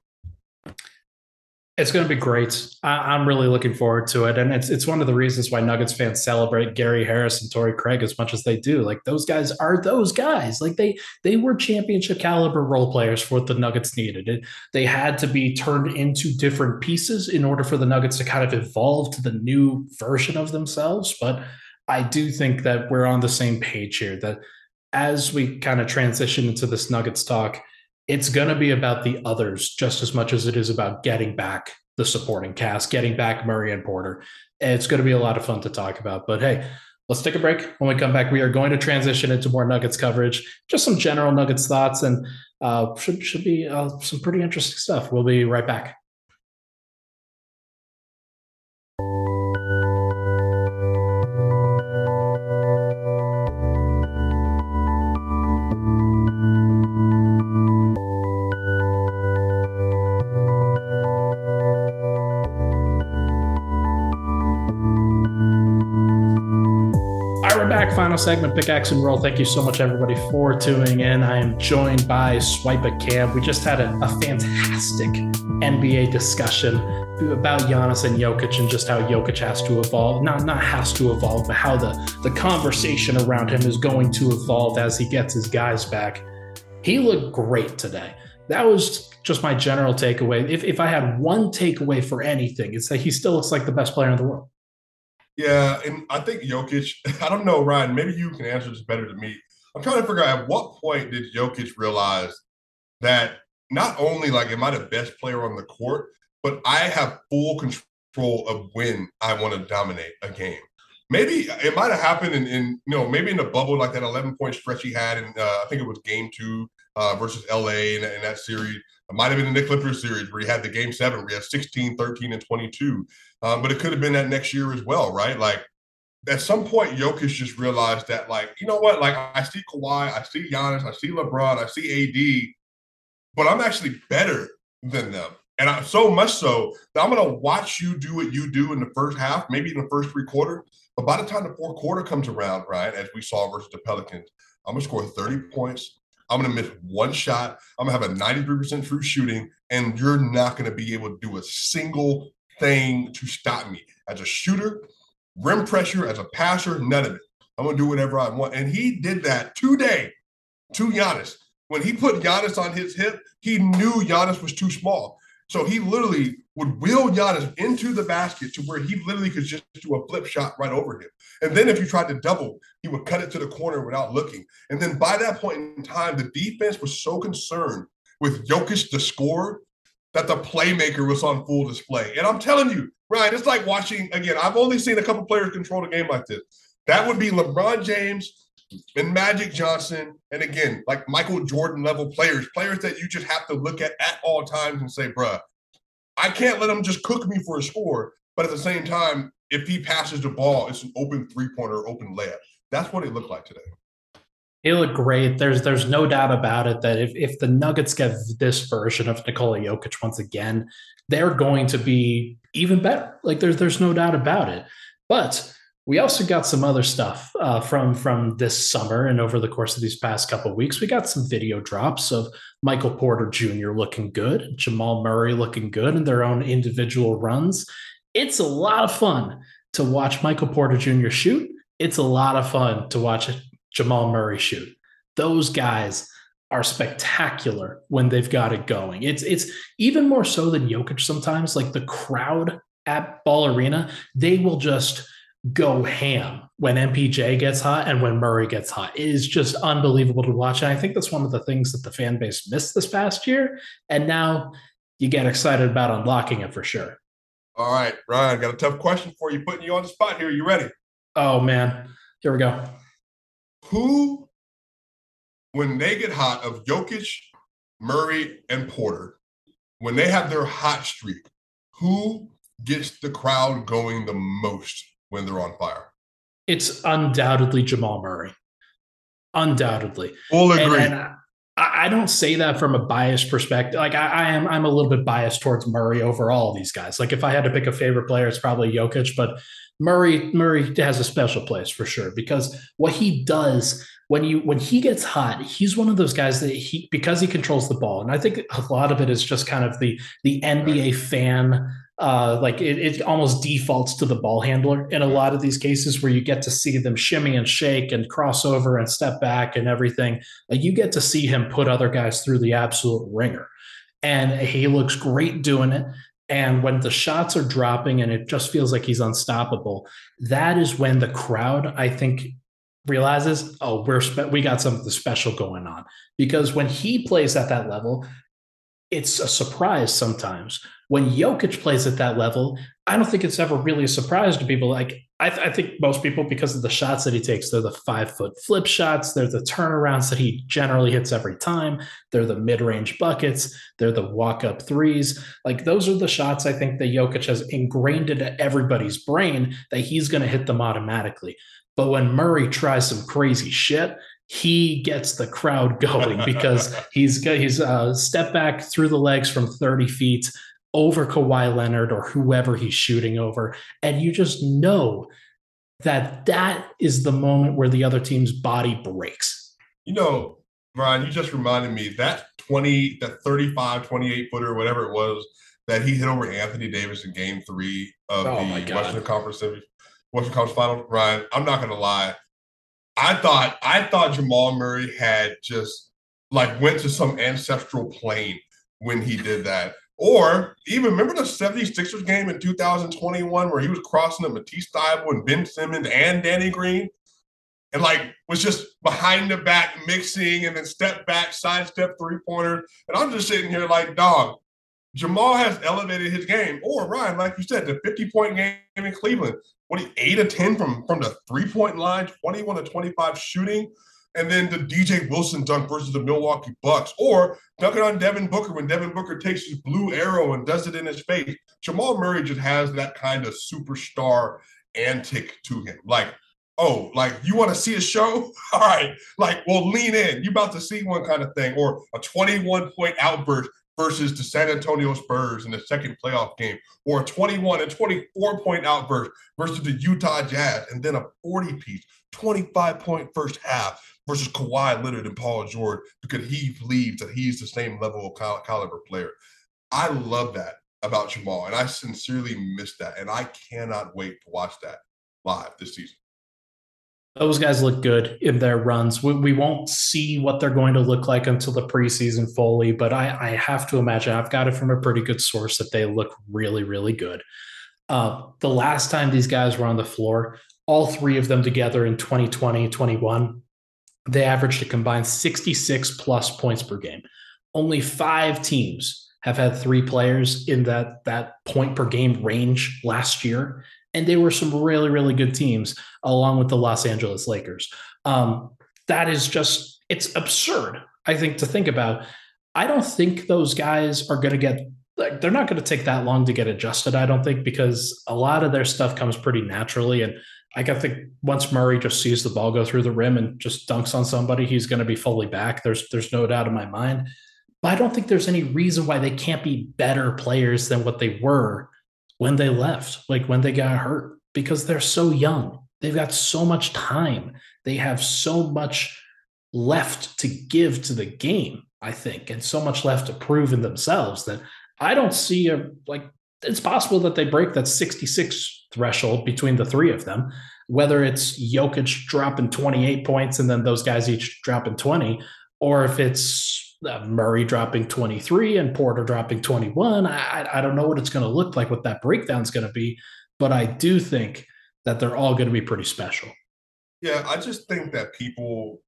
It's going to be great. I, am really looking forward to it, and it's it's one of the reasons why Nuggets fans celebrate Gary Harris and Torrey Craig as much as they do. Like those guys are those guys. Like they they were championship caliber role players for what the Nuggets needed. It, they had to be turned into different pieces in order for the Nuggets to kind of evolve to the new version of themselves. But I do think that we're on the same page here. That as we kind of transition into this Nuggets talk it's going to be about the others just as much as it is about getting back the supporting cast, getting back Murray and Porter. It's going to be a lot of fun to talk about. But hey, let's take a break. When we come back, we are going to transition into more Nuggets coverage, just some general Nuggets thoughts, and uh, should should be uh, some pretty interesting stuff. We'll be right back. Final segment, Pickaxe and Roll. Thank you so much, everybody, for tuning in. I am joined by SwipaCam. We just had a, a fantastic NBA discussion about Giannis and Jokic and just how Jokic has to evolve. Not not has to evolve, but how the, the conversation around him is going to evolve as he gets his guys back. He looked great today. That was just my general takeaway. If, if I had one takeaway for anything, it's that he still looks like the best player in the world. Yeah, and I think Jokic, I don't know, Ryan, maybe you can answer this better than me. I'm trying to figure out at what point did Jokic realize that not only like am I the best player on the court, but I have full control of when I want to dominate a game. Maybe it might have happened in, in you know maybe in the bubble like that 11 point stretch he had in uh, I think it was game two uh, versus LA in, in that series. It might have been the Clippers series where he had the game seven where he had 16, 13, and 22. Um, but it could have been that next year as well, right? Like at some point, Jokic just realized that, like, you know what? Like, I see Kawhi, I see Giannis, I see LeBron, I see AD, but I'm actually better than them. And I, so much so that I'm going to watch you do what you do in the first half, maybe in the first three quarters. But by the time the fourth quarter comes around, right, as we saw versus the Pelicans, I'm going to score 30 points. I'm going to miss one shot. I'm going to have a 93% true shooting, and you're not going to be able to do a single thing to stop me as a shooter, rim pressure, as a passer, none of it. I'm gonna do whatever I want. And he did that today to Giannis. When he put Giannis on his hip, he knew Giannis was too small. So he literally would wheel Giannis into the basket to where he literally could just do a flip shot right over him. And then if you tried to double, he would cut it to the corner without looking. And then by that point in time, the defense was so concerned with Jokic, the scorer, that the playmaker was on full display. And I'm telling you, Ryan, it's like watching again. I've only seen a couple players control a game like this. That would be LeBron James and Magic Johnson, and again, like Michael Jordan level players, players that you just have to look at at all times and say, bruh, I can't let him just cook me for a score. But at the same time, if he passes the ball, it's an open three pointer, open layup. That's what it looked like today. He looked great. There's there's no doubt about it that if, if the Nuggets get this version of Nikola Jokic once again, they're going to be even better. Like there's there's no doubt about it. But we also got some other stuff uh, from from this summer and over the course of these past couple weeks. We got some video drops of Michael Porter Jr. looking good, Jamal Murray looking good in their own individual runs. It's a lot of fun to watch Michael Porter Jr. shoot. It's a lot of fun to watch Jamal Murray shoot. Those guys are spectacular when they've got it going. It's it's even more so than Jokic sometimes. Like the crowd at Ball Arena, they will just go ham when MPJ gets hot and when Murray gets hot. It is just unbelievable to watch. And I think that's one of the things that the fan base missed this past year. And now you get excited about unlocking it for sure. All right, Ryan, got a tough question for you, putting you on the spot here. You ready? Oh man. Here we go who, when they get hot of Jokic, Murray, and Porter, when they have their hot streak, who gets the crowd going the most when they're on fire? It's undoubtedly Jamal Murray. Undoubtedly. Full agree. And, and uh, I, I, don't say that from a biased perspective. Like I, I, am, I'm a little bit biased towards Murray over all these guys. Like if I had to pick a favorite player, it's probably Jokic. But Murray Murray has a special place for sure because what he does when you when he gets hot, he's one of those guys that he because he controls the ball, and I think a lot of it is just kind of the the NBA fan. Uh, like it, it almost defaults to the ball handler in a lot of these cases where you get to see them shimmy and shake and cross over and step back and everything. Like you get to see him put other guys through the absolute ringer and he looks great doing it. And when the shots are dropping and it just feels like he's unstoppable, that is when the crowd, I think, realizes, oh, we're spe- we got something special going on. Because when he plays at that level, it's a surprise sometimes. When Jokic plays at that level, I don't think it's ever really a surprise to people. Like I, th- I, think most people, because of the shots that he takes, they're the five foot flip shots, they're the turnarounds that he generally hits every time, they're the mid range buckets, they're the walk up threes. Like those are the shots I think that Jokic has ingrained into everybody's brain that he's going to hit them automatically. But when Murray tries some crazy shit, he gets the crowd going because he's he's uh, step back through the legs from 30 feet over Kawhi Leonard or whoever he's shooting over, and you just know that that is the moment where the other team's body breaks. You know, Brian, you just reminded me that 20, that 35, 28 footer, whatever it was, that he hit over Anthony Davis in game three of oh the Western Conference Western Conference Final. Ryan, I'm not gonna lie. I thought I thought Jamal Murray had just like went to some ancestral plane when he did that. Or even remember the 76ers game in 2021 where he was crossing the Matisse Thybulle and Ben Simmons and Danny Green and like was just behind the back mixing and then step back, sidestep three pointer. And I'm just sitting here like, dog, Jamal has elevated his game. Or Ryan, like you said, the 50 point game in Cleveland what he eight to ten from from the three point line, twenty one to twenty five shooting, and then the DJ Wilson dunk versus the Milwaukee Bucks, or dunking on Devin Booker when Devin Booker takes his blue arrow and does it in his face. Jamal Murray just has that kind of superstar antic to him, like. Oh, like you want to see a show? All right, like well, lean in. You about to see one kind of thing, or a 21 point outburst versus the San Antonio Spurs in the second playoff game, or a 21 and 24 point outburst versus the Utah Jazz, and then a 40 piece, 25 point first half versus Kawhi Leonard and Paul George because he believes that he's the same level of cal- caliber player. I love that about Jamal, and I sincerely miss that, and I cannot wait to watch that live this season those guys look good in their runs. We, we, won't see what they're going to look like until the preseason fully, but I, I, have to imagine I've got it from a pretty good source that they look really, really good. Uh, the last time these guys were on the floor, all three of them together in 2020, 21, they averaged a combined 66 plus points per game. Only five teams have had three players in that that point per game range last year and they were some really really good teams along with the Los Angeles Lakers. Um, that is just it's absurd. I think to think about. I don't think those guys are going to get like they're not going to take that long to get adjusted. I don't think because a lot of their stuff comes pretty naturally and. I think once Murray just sees the ball go through the rim and just dunks on somebody, he's going to be fully back. There's there's no doubt in my mind. But I don't think there's any reason why they can't be better players than what they were when they left, like when they got hurt, because they're so young. They've got so much time. They have so much left to give to the game, I think, and so much left to prove in themselves that I don't see a like it's possible that they break that 66 threshold between the three of them, whether it's Jokic dropping 28 points and then those guys each dropping 20, or if it's uh, Murray dropping 23 and Porter dropping 21. I, I don't know what it's going to look like, what that breakdown is going to be, but I do think that they're all going to be pretty special. Yeah, I just think that people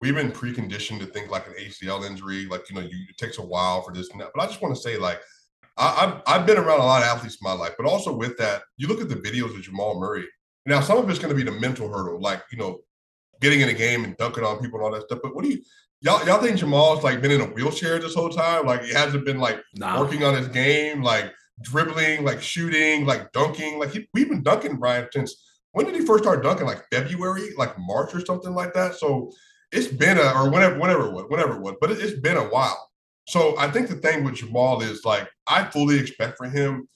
we've been preconditioned to think like an ACL injury, like you know, you, it takes a while for this and that. But I just want to say, like, I, have I've been around a lot of athletes in my life, but also with that, you look at the videos of Jamal Murray. Now, some of it's going to be the mental hurdle, like you know, getting in a game and dunking on people and all that stuff. But what do you y'all y'all think Jamal's like been in a wheelchair this whole time? Like he hasn't been like nah. working on his game, like dribbling, like shooting, like dunking. Like he, we've been dunking Brian since when did he first start dunking? Like February, like March or something like that. So it's been a or whenever whenever it was, whatever it was, but it, it's been a while. So I think the thing with Jamal is like I fully expect for him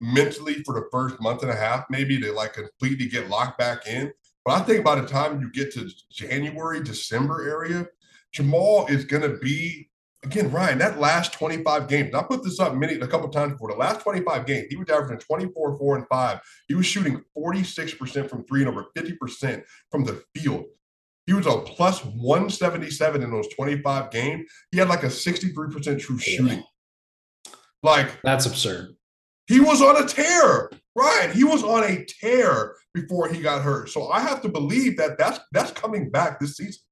mentally for the first month and a half, maybe to like completely get locked back in. But I think by the time you get to January, December area, Jamal is going to be again, Ryan. That last 25 games. I put this up many a couple times before. The last 25 games, he was averaging 24, four, and five. He was shooting 46% from three and over 50% from the field. He was a plus 177 in those 25 games. He had like a 63% true shooting. Like that's absurd. He was on a tear. Ryan. he was on a tear before he got hurt, so I have to believe that that's that's coming back this season.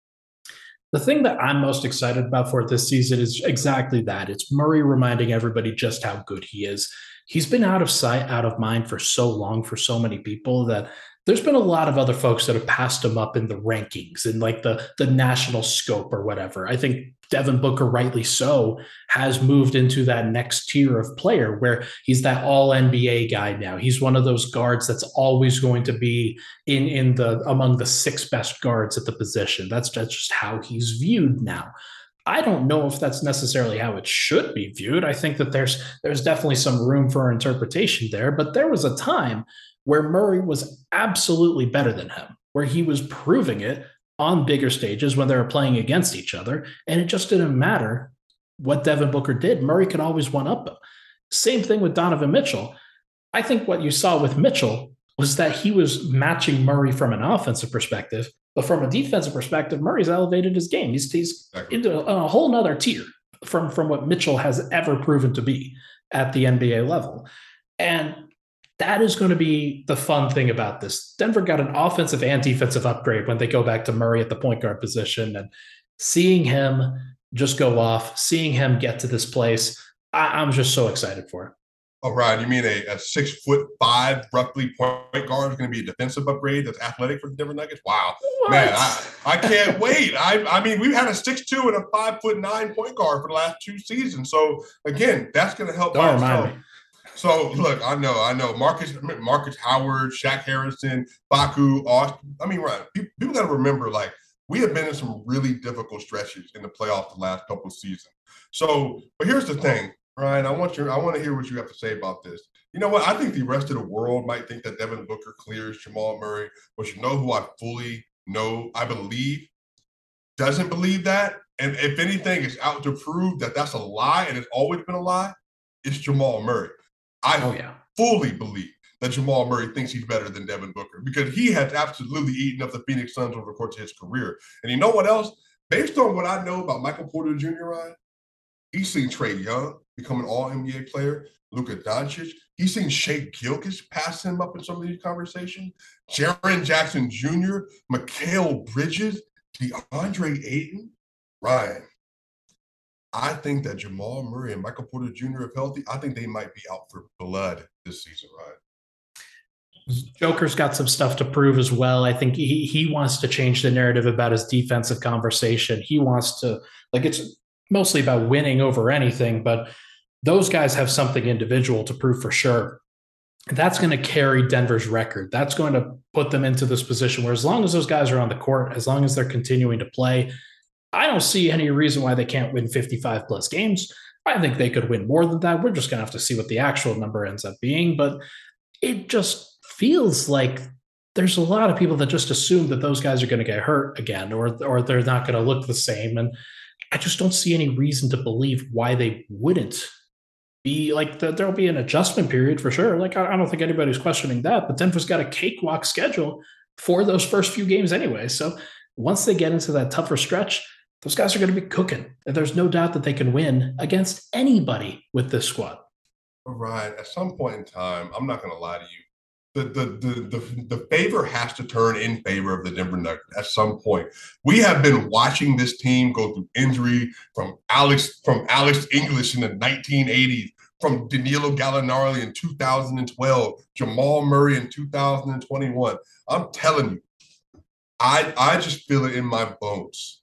The thing that I'm most excited about for this season is exactly that. It's Murray reminding everybody just how good he is. He's been out of sight, out of mind for so long for so many people that there's been a lot of other folks that have passed him up in the rankings and like the the national scope or whatever. I think Devin Booker, rightly so, has moved into that next tier of player where he's that all NBA guy now. He's one of those guards that's always going to be in in the among the six best guards at the position. That's, that's just how he's viewed now. I don't know if that's necessarily how it should be viewed. I think that there's there's definitely some room for interpretation there, but there was a time where Murray was absolutely better than him, where he was proving it on bigger stages when they were playing against each other. And it just didn't matter what Devin Booker did. Murray could always one up him. Same thing with Donovan Mitchell. I think what you saw with Mitchell was that he was matching Murray from an offensive perspective, but from a defensive perspective, Murray's elevated his game. He's, he's exactly. into a, a whole nother tier from, from what Mitchell has ever proven to be at the NBA level. And that is going to be the fun thing about this. Denver got an offensive and defensive upgrade when they go back to Murray at the point guard position. And seeing him just go off, seeing him get to this place, I, am just so excited for it. Oh, Ryan, you mean a, a six foot five, roughly point guard is going to be a defensive upgrade that's athletic for the Denver Nuggets? Wow, what? man, I, I can't wait. I, I mean, we've had a six two and a five foot nine point guard for the last two seasons. So again, that's going to help. Don't remind me. So look, I know, I know, Marcus, Markus Howard, Shaq Harrison, Facu, Austin. I mean, right? People, got to remember, like, we have been in some really difficult stretches in the playoffs the last couple of seasons. So, but here's the thing, Ryan. I want you. I want to hear what you have to say about this. You know what? I think the rest of the world might think that Devin Booker clears Jamal Murray, but you know who I fully know, I believe, doesn't believe that, and if anything is out to prove that that's a lie and it's always been a lie, it's Jamal Murray. I oh, yeah. fully believe that Jamal Murray thinks he's better than Devin Booker because he has absolutely eaten up the Phoenix Suns over the course of his career. And you know what else? Based on what I know about Michael Porter Jr., Ryan, he's seen Trae Young become an all NBA player, Luka Doncic. He's seen Shai Gilgeous pass him up in some of these conversations. Jaren Jackson Jr., Mikal Bridges, DeAndre Ayton. Ryan, I think that Jamal Murray and Michael Porter Jr. if healthy, I think they might be out for blood this season, right? Joker's got some stuff to prove as well. I think he he wants to change the narrative about his defensive conversation. He wants to like it's mostly about winning over anything, but those guys have something individual to prove for sure. That's going to carry Denver's record. That's going to put them into this position where as long as those guys are on the court, as long as they're continuing to play, I don't see any reason why they can't win 55 plus games. I think they could win more than that. We're just going to have to see what the actual number ends up being. But it just feels like there's a lot of people that just assume that those guys are going to get hurt again or, or they're not going to look the same. And I just don't see any reason to believe why they wouldn't be like the, there'll be an adjustment period for sure. Like, I, I don't think anybody's questioning that. But Denver's got a cakewalk schedule for those first few games anyway. So once they get into that tougher stretch, those guys are going to be cooking. And there's no doubt that they can win against anybody with this squad. All right. At some point in time, I'm not going to lie to you. The, the, the, the, the favor has to turn in favor of the Denver Nuggets at some point. We have been watching this team go through injury from Alex from Alex English in the 1980s, from Danilo Gallinari in 2012, Jamal Murray in 2021. I'm telling you, I I just feel it in my bones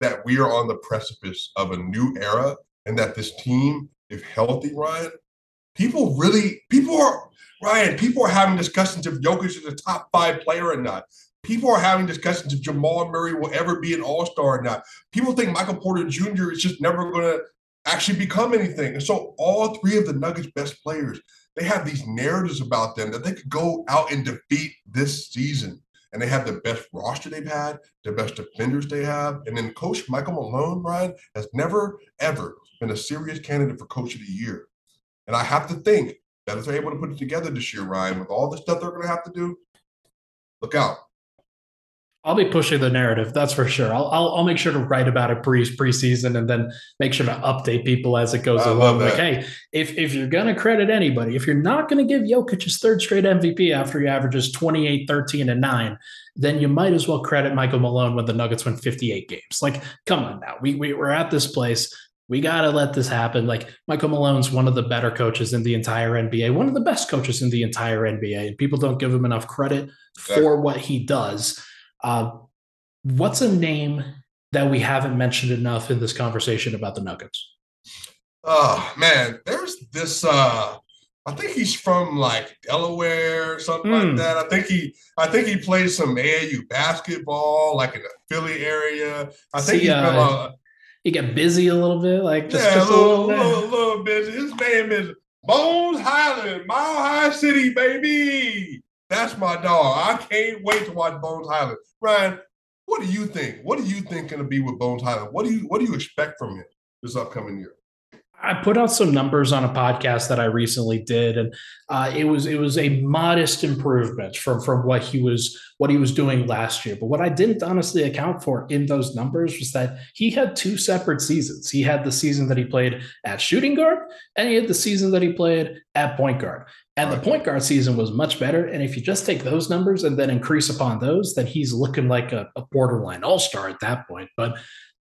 that we are on the precipice of a new era and that this team, if healthy, Ryan, people really, people are, Ryan, people are having discussions if Jokic is a top five player or not. People are having discussions if Jamal Murray will ever be an all star or not. People think Michael Porter Jr. is just never going to actually become anything. And so, all three of the Nuggets' best players, they have these narratives about them that they could go out and defeat this season and they have the best roster they've had, the best defenders they have. And then Coach Michael Malone, Ryan, has never, ever been a serious candidate for Coach of the Year. And I have to think that if they're able to put it together this year, Ryan, with all the stuff they're going to have to do, look out. I'll be pushing the narrative. That's for sure. I'll, I'll, I'll make sure to write about it pre preseason and then make sure to update people as it goes I along. Like, hey, if if you're gonna credit anybody, if you're not gonna give Jokic his third straight MVP after he averages 28, 13, and nine, then you might as well credit Michael Malone when the Nuggets win 58 games. Like, come on now. We, we we're at this place. We got to let this happen. Like Michael Malone's one of the better coaches in the entire NBA, one of the best coaches in the entire NBA, and people don't give him enough credit for what he does. Uh, what's a name that we haven't mentioned enough in this conversation about the Nuggets? Oh man, there's this. uh I think he's from like Delaware or something mm. like hmm. that. I think he, I think he plays some AAU basketball, like in the Philly area. I think he, has uh, been. Uh, he get busy a little bit, like just, yeah, just a little, little, little, little busy. His name is Bones Hyland, Mile High City, baby. That's my dog. I can't wait to watch Bones Hyland. Ryan, what do you think? What do you think going to be with Bones Hyland? What do you what do you expect from him this upcoming year? I put out some numbers on a podcast that I recently did, and uh, it was it was a modest improvement from from what he was what he was doing last year. But what I didn't honestly account for in those numbers was that he had two separate seasons. He had the season that he played at shooting guard, and he had the season that he played at point guard. And the point guard season was much better. And if you just take those numbers and then increase upon those, then he's looking like a, a borderline all star at that point. But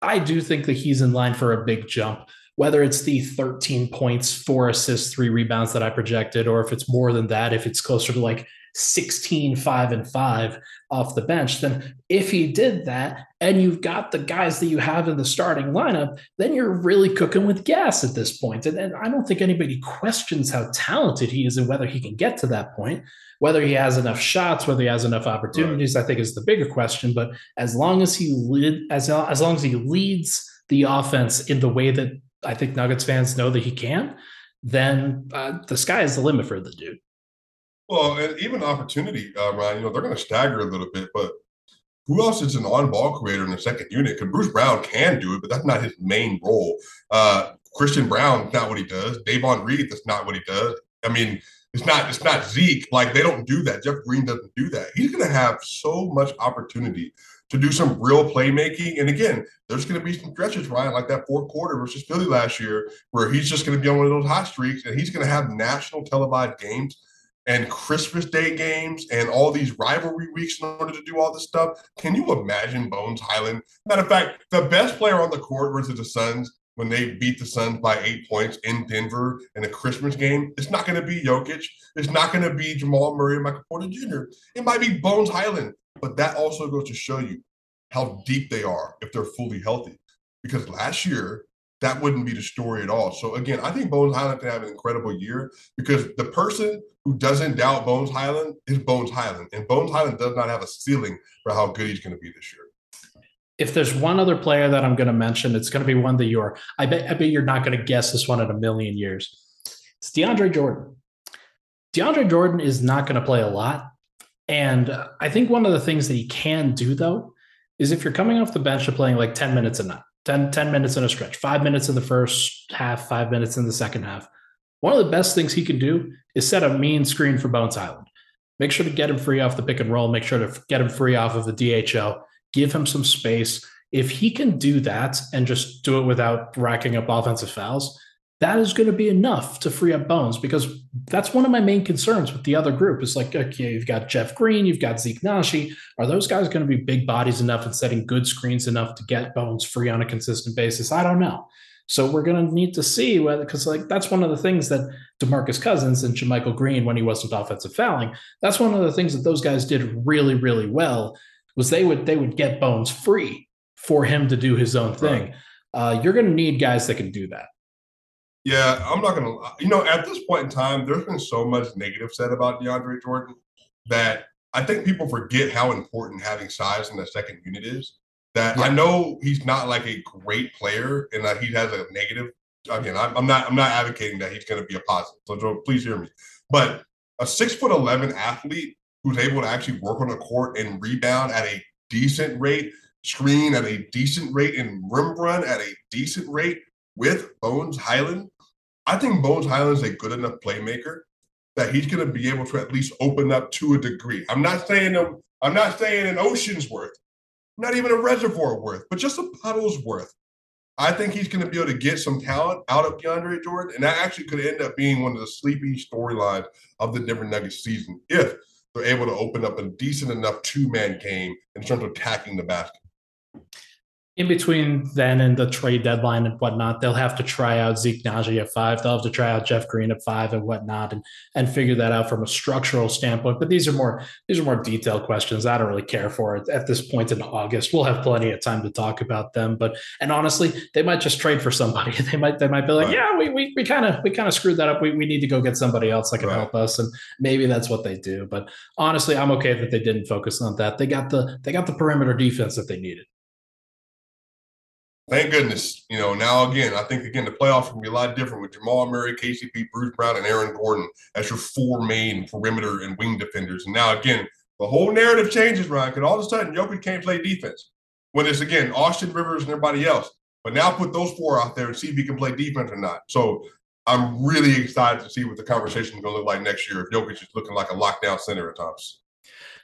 I do think that he's in line for a big jump whether it's the 13 points, four assists, three rebounds that I projected, or if it's more than that, if it's closer to like 16, five, and five off the bench, then if he did that and you've got the guys that you have in the starting lineup, then you're really cooking with gas at this point. And, and I don't think anybody questions how talented he is and whether he can get to that point. Whether he has enough shots, whether he has enough opportunities, right. I think is the bigger question. But as long as he lead, as as long as he leads the offense in the way that I think Nuggets fans know that he can, then uh, the sky is the limit for the dude. Well, and even opportunity, uh, Ryan, you know, they're going to stagger a little bit, but who else is an on-ball creator in the second unit? Because Bruce Brown can do it, but that's not his main role. Uh, Christian Braun, not what he does. Davon Reed, that's not what he does. I mean, it's not it's not Zeke. Like they don't do that. Jeff Green doesn't do that. He's going to have so much opportunity to do some real playmaking. And again, there's going to be some stretches, Ryan, like that fourth quarter versus Philly last year, where he's just going to be on one of those hot streaks and he's going to have national televised games and Christmas Day games and all these rivalry weeks in order to do all this stuff. Can you imagine Bones Hyland? Matter of fact, the best player on the court versus the Suns when they beat the Suns by eight points in Denver in a Christmas game, it's not going to be Jokic. It's not going to be Jamal Murray or Michael Porter Jr. It might be Bones Hyland. But that also goes to show you how deep they are if they're fully healthy. Because last year, that wouldn't be the story at all. So again, I think Bones Hyland can have an incredible year because the person who doesn't doubt Bones Hyland is Bones Hyland. And Bones Hyland does not have a ceiling for how good he's going to be this year. If there's one other player that I'm going to mention, it's going to be one that you're, I bet, I bet you're not going to guess this one in a million years. It's DeAndre Jordan. DeAndre Jordan is not going to play a lot, and uh, I think one of the things that he can do, though, is if you're coming off the bench and playing like 10 minutes a night, 10, 10 minutes in a stretch, five minutes in the first half, five minutes in the second half, one of the best things he can do is set a mean screen for Bones Hyland. Make sure to get him free off the pick and roll. Make sure to get him free off of the DHO. Give him some space. If he can do that and just do it without racking up offensive fouls, that is going to be enough to free up Bones because that's one of my main concerns with the other group. Is like, okay, you've got Jeff Green, you've got Zeke Nnaji. Are those guys going to be big bodies enough and setting good screens enough to get Bones free on a consistent basis? I don't know. So we're going to need to see whether, because like that's one of the things that Demarcus Cousins and JaMychal Green, when he wasn't offensive fouling, that's one of the things that those guys did really, really well. Was they would they would get Bones free for him to do his own thing. Right. Uh, you're going to need guys that can do that. Yeah, I'm not gonna. You know, at this point in time, there's been so much negative said about DeAndre Jordan that I think people forget how important having size in the second unit is. That yeah. I know he's not like a great player and that he has a negative. Again, I'm, I'm not. I'm not advocating that he's going to be a positive. So Joe, please hear me. But a six foot eleven athlete who's able to actually work on the court and rebound at a decent rate, screen at a decent rate, and rim run at a decent rate with Bones Hyland I think Bones Hyland's a good enough playmaker that he's going to be able to at least open up to a degree. I'm not saying I'm not saying an Ocean's worth, not even a reservoir worth, but just a puddle's worth. I think he's going to be able to get some talent out of DeAndre Jordan, and that actually could end up being one of the sleepy storylines of the Denver Nuggets season if they're able to open up a decent enough two man game in terms of attacking the basket in between then and the trade deadline and whatnot, they'll have to try out Zeke Nnaji at five. They'll have to try out Jeff Green at five and whatnot, and and figure that out from a structural standpoint. But these are more these are more detailed questions. I don't really care for it at this point in August. We'll have plenty of time to talk about them. But and honestly, they might just trade for somebody. They might they might be like, right. yeah, we we kind of we kind of screwed that up. We we need to go get somebody else that can right. help us, and maybe that's what they do. But honestly, I'm okay that they didn't focus on that. They got the they got the perimeter defense that they needed thank goodness. You know, now again, I think again the playoffs will be a lot different with Jamal Murray, KCP, Bruce Brown, and Aaron Gordon as your four main perimeter and wing defenders. And now again, the whole narrative changes, Ryan, because all of a sudden Jokic can't play defense. When it's again Austin Rivers and everybody else. But now put those four out there and see if he can play defense or not. So I'm really excited to see what the conversation is going to look like next year if Jokic is looking like a lockdown center at times.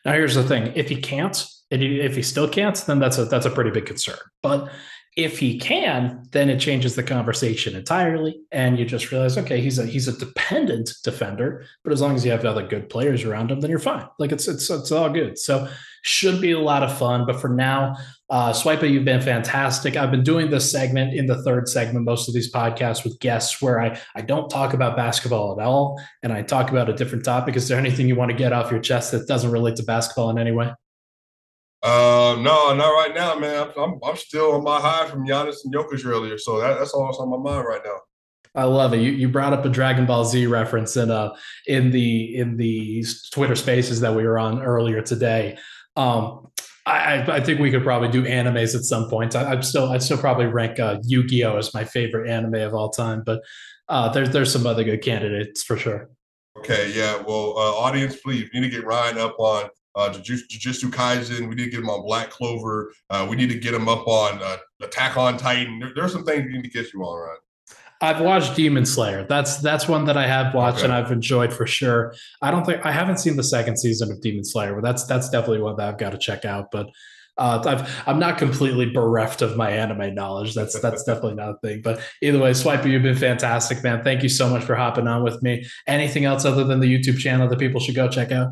Now here's the thing: if he can't, if he still can't, then that's a that's a pretty big concern. But if he can, then it changes the conversation entirely, and you just realize, okay, he's a he's a dependent defender, but as long as you have other good players around him, then you're fine. Like it's it's it's all good. So should be a lot of fun. But for now, uh, you've been fantastic. I've been doing this segment in the third segment, most of these podcasts with guests, where I I don't talk about basketball at all, and I talk about a different topic. Is there anything you want to get off your chest that doesn't relate to basketball in any way? Uh, no, not right now, man. I'm, I'm still on my high from Giannis and Jokic earlier, so that, that's all that's on my mind right now. I love it. You, you brought up a Dragon Ball Z reference in uh in the in the Twitter Spaces that we were on earlier today. Um, I, I think we could probably do animes at some point. I, am still I'd still probably rank uh, Yu-Gi-Oh as my favorite anime of all time, but uh, there's there's some other good candidates for sure. Okay, yeah. Well, uh, audience, please, you need to get Ryan up on uh, Jujutsu Kaisen. We need to get him on Black Clover. Uh, we need to get him up on uh, Attack on Titan. There, there's some things we need to get you on, right? I've watched Demon Slayer. That's that's one that I have watched okay. and I've enjoyed for sure. I don't think I haven't seen the second season of Demon Slayer, but that's that's definitely one that I've got to check out. But uh, I've, I'm not completely bereft of my anime knowledge. That's that's definitely not a thing. But either way, Swipa, you've been fantastic, man. Thank you so much for hopping on with me. Anything else other than the YouTube channel that people should go check out?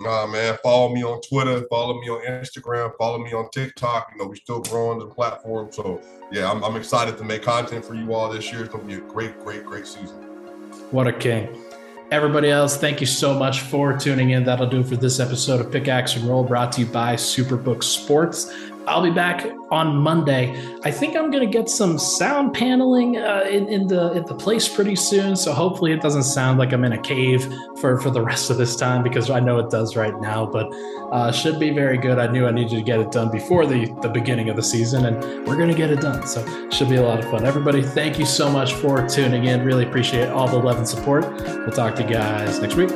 Nah, man. Follow me on Twitter. Follow me on Instagram. Follow me on TikTok. You know, we're still growing the platform. So, yeah, I'm, I'm excited to make content for you all this year. It's going to be a great, great, great season. What a king. Everybody else, thank you so much for tuning in. That'll do it for this episode of Pickaxe and Roll brought to you by Superbook Sports. I'll be back on Monday. I think I'm going to get some sound paneling uh, in, in, the in the place pretty soon. So hopefully it doesn't sound like I'm in a cave for for the rest of this time because I know it does right now. But uh, should be very good. I knew I needed to get it done before the the beginning of the season, and we're going to get it done. So should be a lot of fun. Everybody, thank you so much for tuning in. Really appreciate all the love and support. We'll talk to you guys next week.